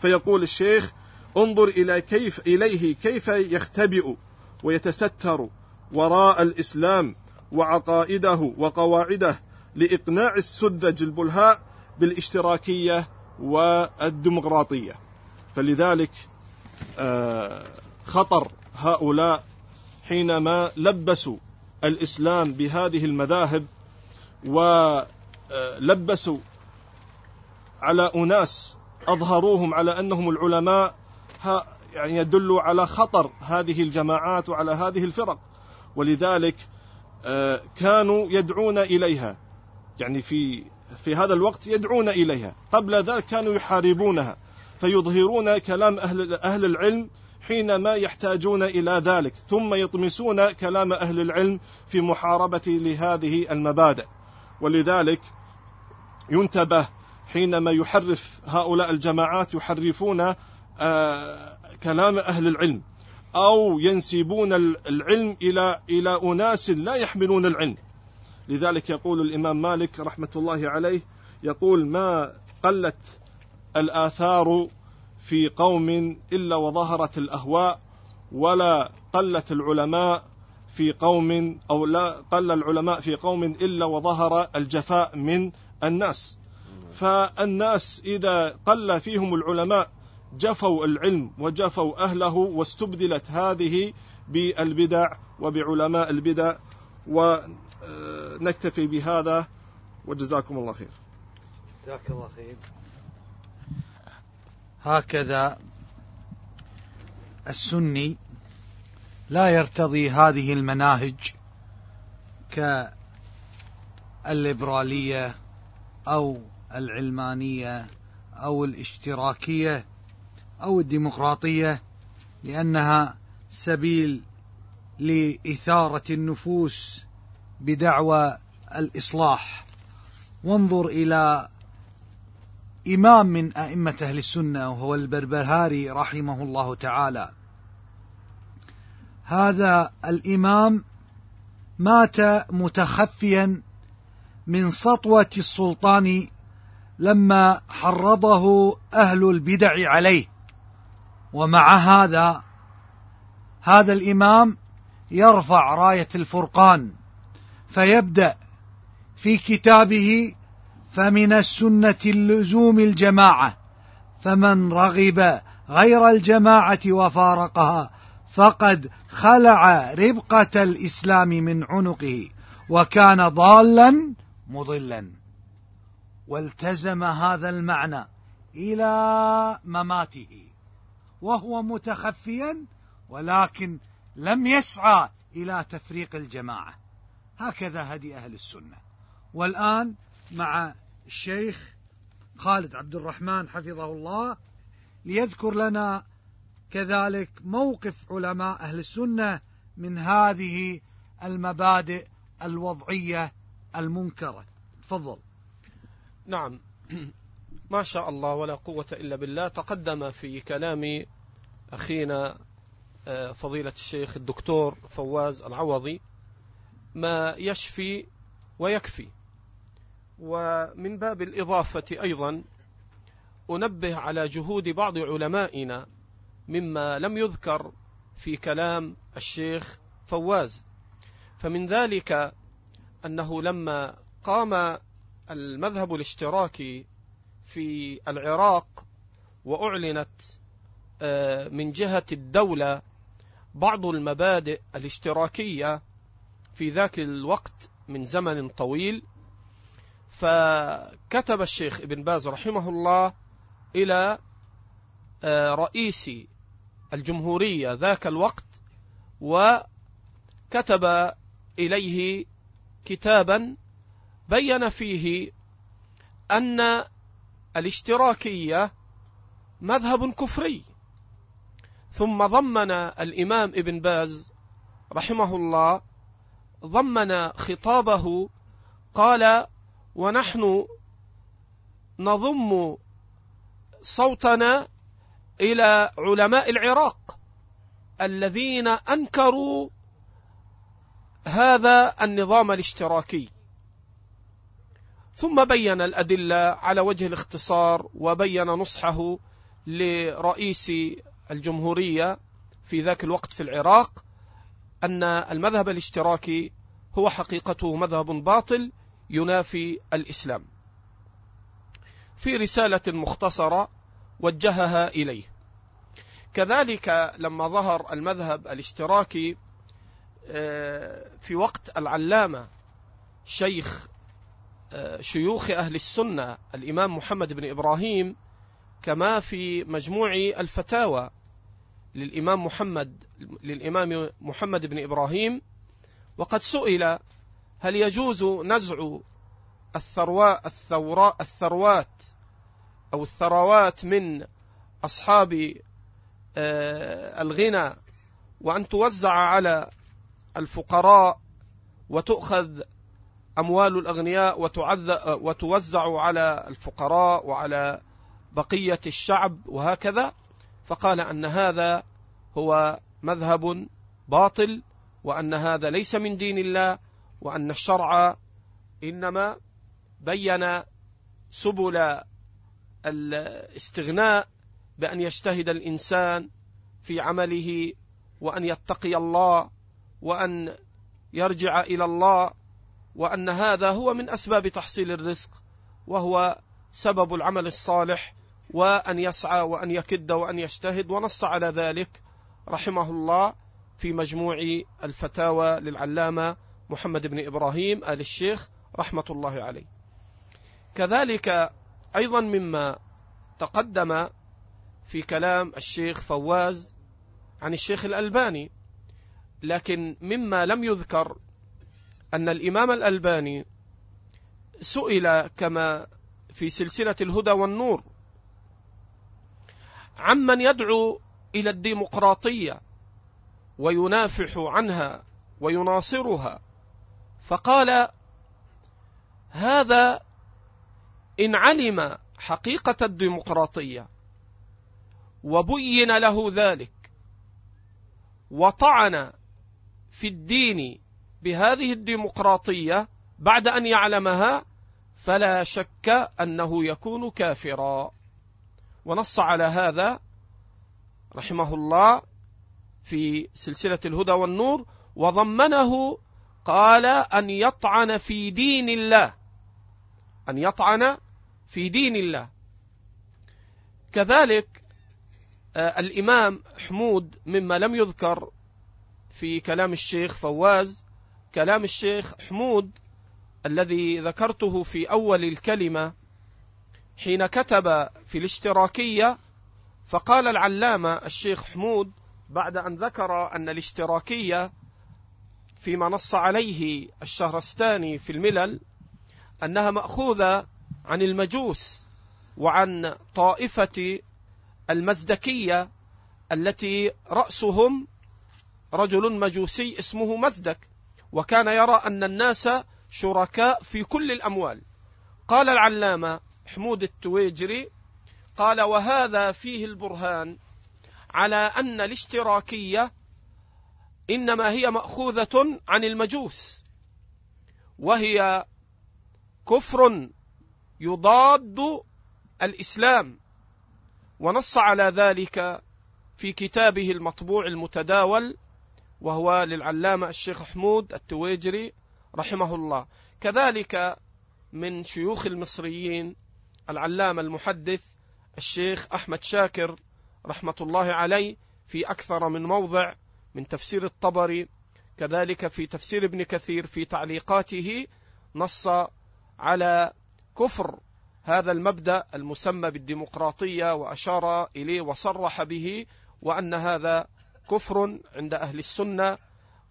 فيقول الشيخ انظر إلى كيف إليه كيف يختبئ ويتستر وراء الإسلام وعقائده وقواعده لإقناع السذج البلهاء بالاشتراكية والديمقراطية. فلذلك آه، خطر هؤلاء حينما لبسوا الإسلام بهذه المذاهب ولبسوا على أناس أظهروهم على أنهم العلماء يعني يدل على خطر هذه الجماعات وعلى هذه الفرق. ولذلك آه، كانوا يدعون إليها. يعني في في هذا الوقت يدعون إليها. قبل ذلك كانوا يحاربونها فيظهرون كلام أهل أهل العلم حينما يحتاجون إلى ذلك ثم يطمسون كلام أهل العلم في محاربة لهذه المبادئ. ولذلك ينتبه حينما يحرف هؤلاء الجماعات يحرفون آه، كلام أهل العلم أو ينسبون العلم إلى إلى أناس لا يحملون العلم. لذلك يقول الإمام مالك رحمة الله عليه يقول ما قلت الآثار في قوم إلا وظهرت الأهواء ولا قلت العلماء في قوم أو لا قل العلماء في قوم إلا وظهر الجفاء من الناس. فالناس إذا قل فيهم العلماء جفوا العلم وجفوا أهله واستبدلت هذه بالبدع وبعلماء البدع ونكتفي بهذا. وجزاكم الله خير. جزاك الله خير. هكذا السني لا يرتضي هذه المناهج كالليبرالية أو العلمانية أو الاشتراكية أو الديمقراطية لأنها سبيل لإثارة النفوس بدعوى الإصلاح. وانظر إلى إمام من أئمة أهل السنة وهو البربهاري رحمه الله تعالى. هذا الإمام مات متخفيا من سطوة السلطان لما حرضه أهل البدع عليه. ومع هذا هذا الإمام يرفع راية الفرقان فيبدأ في كتابه فمن السنة اللزوم الجماعة فمن رغب غير الجماعة وفارقها فقد خلع ربقة الإسلام من عنقه وكان ضالا مضلا. والتزم هذا المعنى إلى مماته وهو متخفيا ولكن لم يسعى إلى تفريق الجماعة. هكذا هدي أهل السنة. والآن مع الشيخ خالد عبد الرحمن حفظه الله ليذكر لنا كذلك موقف علماء أهل السنة من هذه المبادئ الوضعية المنكرة. تفضل. نعم. ما شاء الله ولا قوة إلا بالله. تقدم في كلام أخينا آه، فضيلة الشيخ الدكتور فواز العوضي ما يشفي ويكفي. ومن باب الإضافة أيضا أنبه على جهود بعض علمائنا مما لم يذكر في كلام الشيخ فواز. فمن ذلك أنه لما قام المذهب الاشتراكي في العراق وأعلنت آه، من جهة الدولة بعض المبادئ الاشتراكية في ذاك الوقت من زمن طويل فكتب الشيخ ابن باز رحمه الله إلى آه، رئيس الجمهورية ذاك الوقت وكتب إليه كتابا بين فيه أن الاشتراكية مذهب كفري. ثم ضمن الإمام ابن باز رحمه الله ضمن خطابه قال ونحن نضم صوتنا إلى علماء العراق الذين أنكروا هذا النظام الاشتراكي. ثم بين الأدلة على وجه الاختصار وبين نصحه لرئيس الجمهورية في ذاك الوقت في العراق أن المذهب الاشتراكي هو حقيقته مذهب باطل ينافي الإسلام. في رسالة مختصرة وجهها إليه. كذلك لما ظهر المذهب الاشتراكي آه، في وقت العلامة شيخ آه، شيوخ أهل السنة الإمام محمد بن إبراهيم كما في مجموع الفتاوى للإمام محمد للإمام محمد بن إبراهيم وقد سئل هل يجوز نزع الثرواء الثوراء الثروات أو الثروات من أصحاب آه، الغنى وأن توزع على الفقراء وتؤخذ أموال الأغنياء وتوزع على الفقراء وعلى بقية الشعب وهكذا؟ فقال أن هذا هو مذهب باطل وأن هذا ليس من دين الله وأن الشرع إنما بين سبل الاستغناء بأن يجتهد الإنسان في عمله وأن يتقي الله وأن يرجع إلى الله وأن هذا هو من أسباب تحصيل الرزق وهو سبب العمل الصالح وأن يسعى وأن يكد وأن يجتهد ونص على ذلك رحمه الله في مجموع الفتاوى للعلامة محمد بن إبراهيم آل الشيخ رحمة الله عليه. كذلك أيضا مما تقدم في كلام الشيخ فواز عن الشيخ الألباني لكن مما لم يذكر أن الإمام الألباني سئل كما في سلسلة الهدى والنور عمن يدعو إلى الديمقراطية وينافح عنها ويناصرها فقال هذا إن علم حقيقة الديمقراطية وبين له ذلك وطعن في الدين بهذه الديمقراطية بعد أن يعلمها فلا شك أنه يكون كافرا. ونص على هذا رحمه الله في سلسلة الهدى والنور وضمنه قال أن يطعن في دين الله. أن يطعن في دين الله. كذلك آه، الإمام حمود مما لم يذكر في كلام الشيخ فواز كلام الشيخ حمود الذي ذكرته في أول الكلمة حين كتب في الاشتراكية فقال العلامة الشيخ حمود بعد أن ذكر أن الاشتراكية فيما نص عليه الشهرستاني في الملل أنها مأخوذة عن المجوس وعن طائفة المزدكية التي رأسهم رجل مجوسي اسمه مزدك وكان يرى أن الناس شركاء في كل الأموال. قال العلامة حمود التويجري قال وهذا فيه البرهان على أن الاشتراكية إنما هي مأخوذة عن المجوس. وهي كفر يضاد الإسلام. ونص على ذلك في كتابه المطبوع المتداول وهو للعلامة الشيخ حمود التويجري رحمه الله. كذلك من شيوخ المصريين العلامة المحدث الشيخ أحمد شاكر رحمة الله عليه في أكثر من موضع من تفسير الطبري كذلك في تفسير ابن كثير في تعليقاته نص على كفر هذا المبدأ المسمى بالديمقراطية وأشار إليه وصرح به وأن هذا كفر عند أهل السنة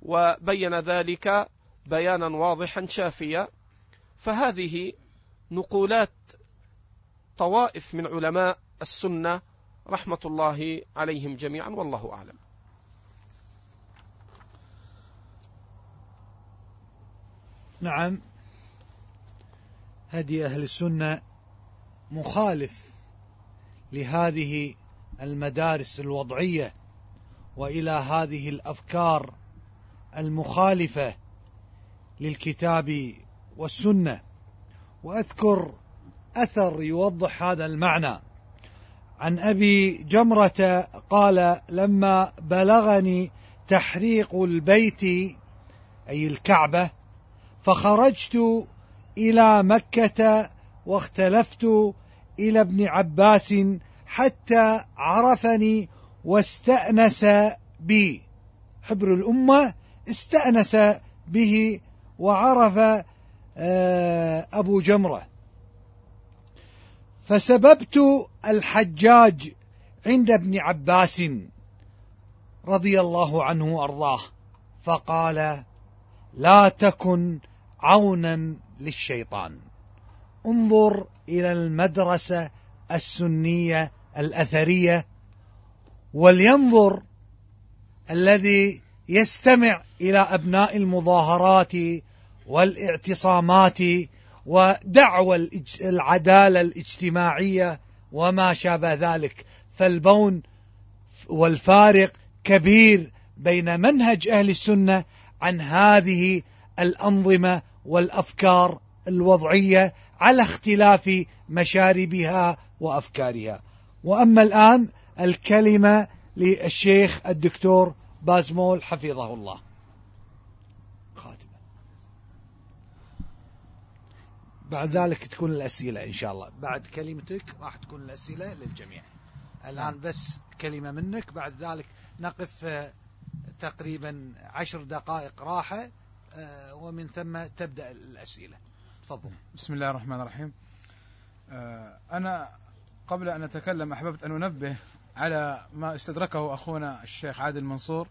وبين ذلك بيانا واضحا شافيا. فهذه نقولات طوائف من علماء السنة رحمة الله عليهم جميعا والله أعلم. نعم. هدي أهل السنة مخالف لهذه المدارس الوضعية وإلى هذه الأفكار المخالفة للكتاب والسنة. وأذكر أثر يوضح هذا المعنى. عن أبي جمرة قال لما بلغني تحريق البيت أي الكعبة فخرجت إلى مكة واختلفت إلى ابن عباس حتى عرفني واستأنس بي. حبر الأمة استأنس به وعرف آه، أبو جمرة. فسببت الحجاج عند ابن عباس رضي الله عنه وأرضاه فقال لا تكن عونا للشيطان. انظر إلى المدرسة السنية الأثرية ولينظر الذي يستمع إلى أبناء المظاهرات والإعتصامات ودعوى العدالة الاجتماعية وما شابه ذلك. فالبون والفارق كبير بين منهج أهل السنة عن هذه الأنظمة والأفكار الوضعية على اختلاف مشاربها وأفكارها. وأما الآن الكلمة للشيخ الدكتور بازمول حفظه الله. خاتمة. بعد ذلك تكون الأسئلة إن شاء الله، بعد كلمتك راح تكون الأسئلة للجميع. الآن بس كلمة منك بعد ذلك نقف آه، تقريبا عشر دقائق راحة آه، ومن ثم تبدأ الأسئلة. تفضل. بسم الله الرحمن الرحيم. آه، أنا قبل أن أتكلم أحببت أن أنبه على ما استدركه أخونا الشيخ عادل منصور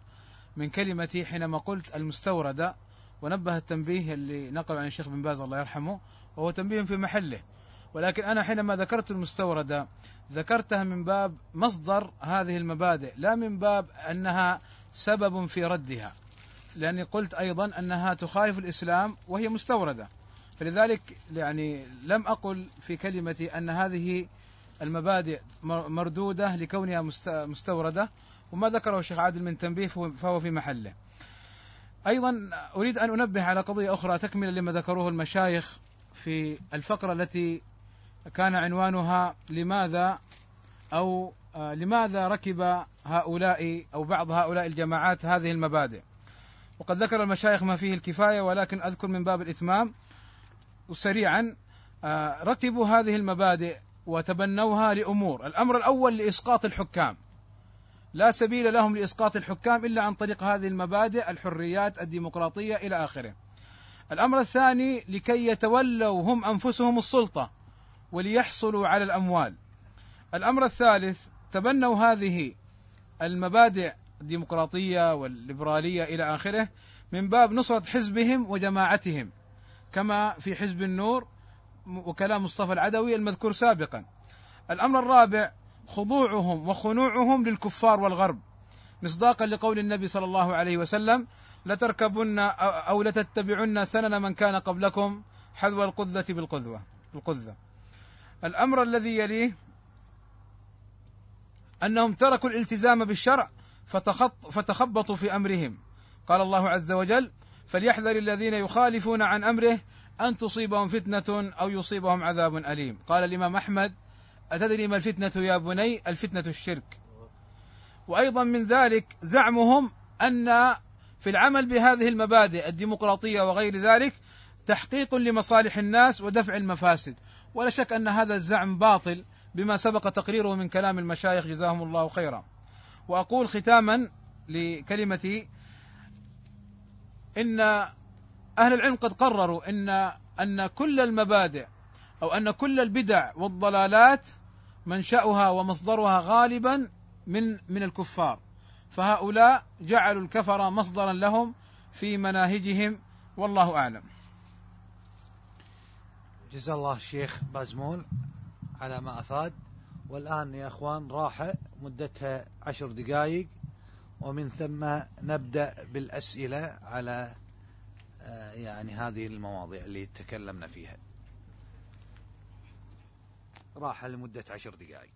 من كلمتي حينما قلت المستوردة ونبه التنبيه اللي نقل عن الشيخ بن باز الله يرحمه وهو تنبيه في محله. ولكن أنا حينما ذكرت المستوردة ذكرتها من باب مصدر هذه المبادئ لا من باب أنها سبب في ردها. لأني قلت أيضا أنها تخالف الإسلام وهي مستوردة. فلذلك يعني لم أقل في كلمتي أن هذه المبادئ مردودة لكونها مستوردة وما ذكره الشيخ عادل من تنبيه فهو في محله. أيضا أريد أن أنبه على قضية أخرى تكملة لما ذكروه المشايخ في الفقرة التي كان عنوانها لماذا أو آه، لماذا ركب هؤلاء أو بعض هؤلاء الجماعات هذه المبادئ. وقد ذكر المشايخ ما فيه الكفاية ولكن أذكر من باب الإتمام سريعا آه، رتبوا هذه المبادئ وتبنوها لأمور. الأمر الأول لإسقاط الحكام. لا سبيل لهم لإسقاط الحكام إلا عن طريق هذه المبادئ الحريات الديمقراطية إلى آخره. الأمر الثاني لكي يتولوا هم أنفسهم السلطة وليحصلوا على الأموال. الأمر الثالث تبنوا هذه المبادئ الديمقراطية والليبرالية إلى آخره من باب نصرة حزبهم وجماعتهم كما في حزب النور وكلام مصطفى العدوي المذكور سابقا. الأمر الرابع خضوعهم وخنوعهم للكفار والغرب. مصداقا لقول النبي صلى الله عليه وسلم لتركبن أو لتتبعن سنن من كان قبلكم حذو القذة بالقذوة القذة. الأمر الذي يليه أنهم تركوا الالتزام بالشرع فتخط فتخبطوا في أمرهم. قال الله عز وجل فليحذر الذين يخالفون عن أمره أن تصيبهم فتنة أو يصيبهم عذاب أليم. قال الإمام أحمد أتدري ما الفتنة يا بني؟ الفتنة الشرك. وأيضا من ذلك زعمهم أن في العمل بهذه المبادئ الديمقراطية وغير ذلك تحقيق لمصالح الناس ودفع المفاسد. ولا شك أن هذا الزعم باطل بما سبق تقريره من كلام المشايخ جزاهم الله خيرا. وأقول ختاما لكلمتي إن أهل العلم قد قرروا أن أن كل المبادئ أو أن كل البدع والضلالات منشأها ومصدرها غالبا من من الكفار. فهؤلاء جعلوا الكفر مصدرا لهم في مناهجهم والله أعلم. جزا الله الشيخ بازمول على ما أفاد. والآن يا أخوان راحة مدتها عشر دقائق ومن ثم نبدأ بالأسئلة على آه، يعني هذه المواضيع اللي تكلمنا فيها. راحة لمدة عشر دقائق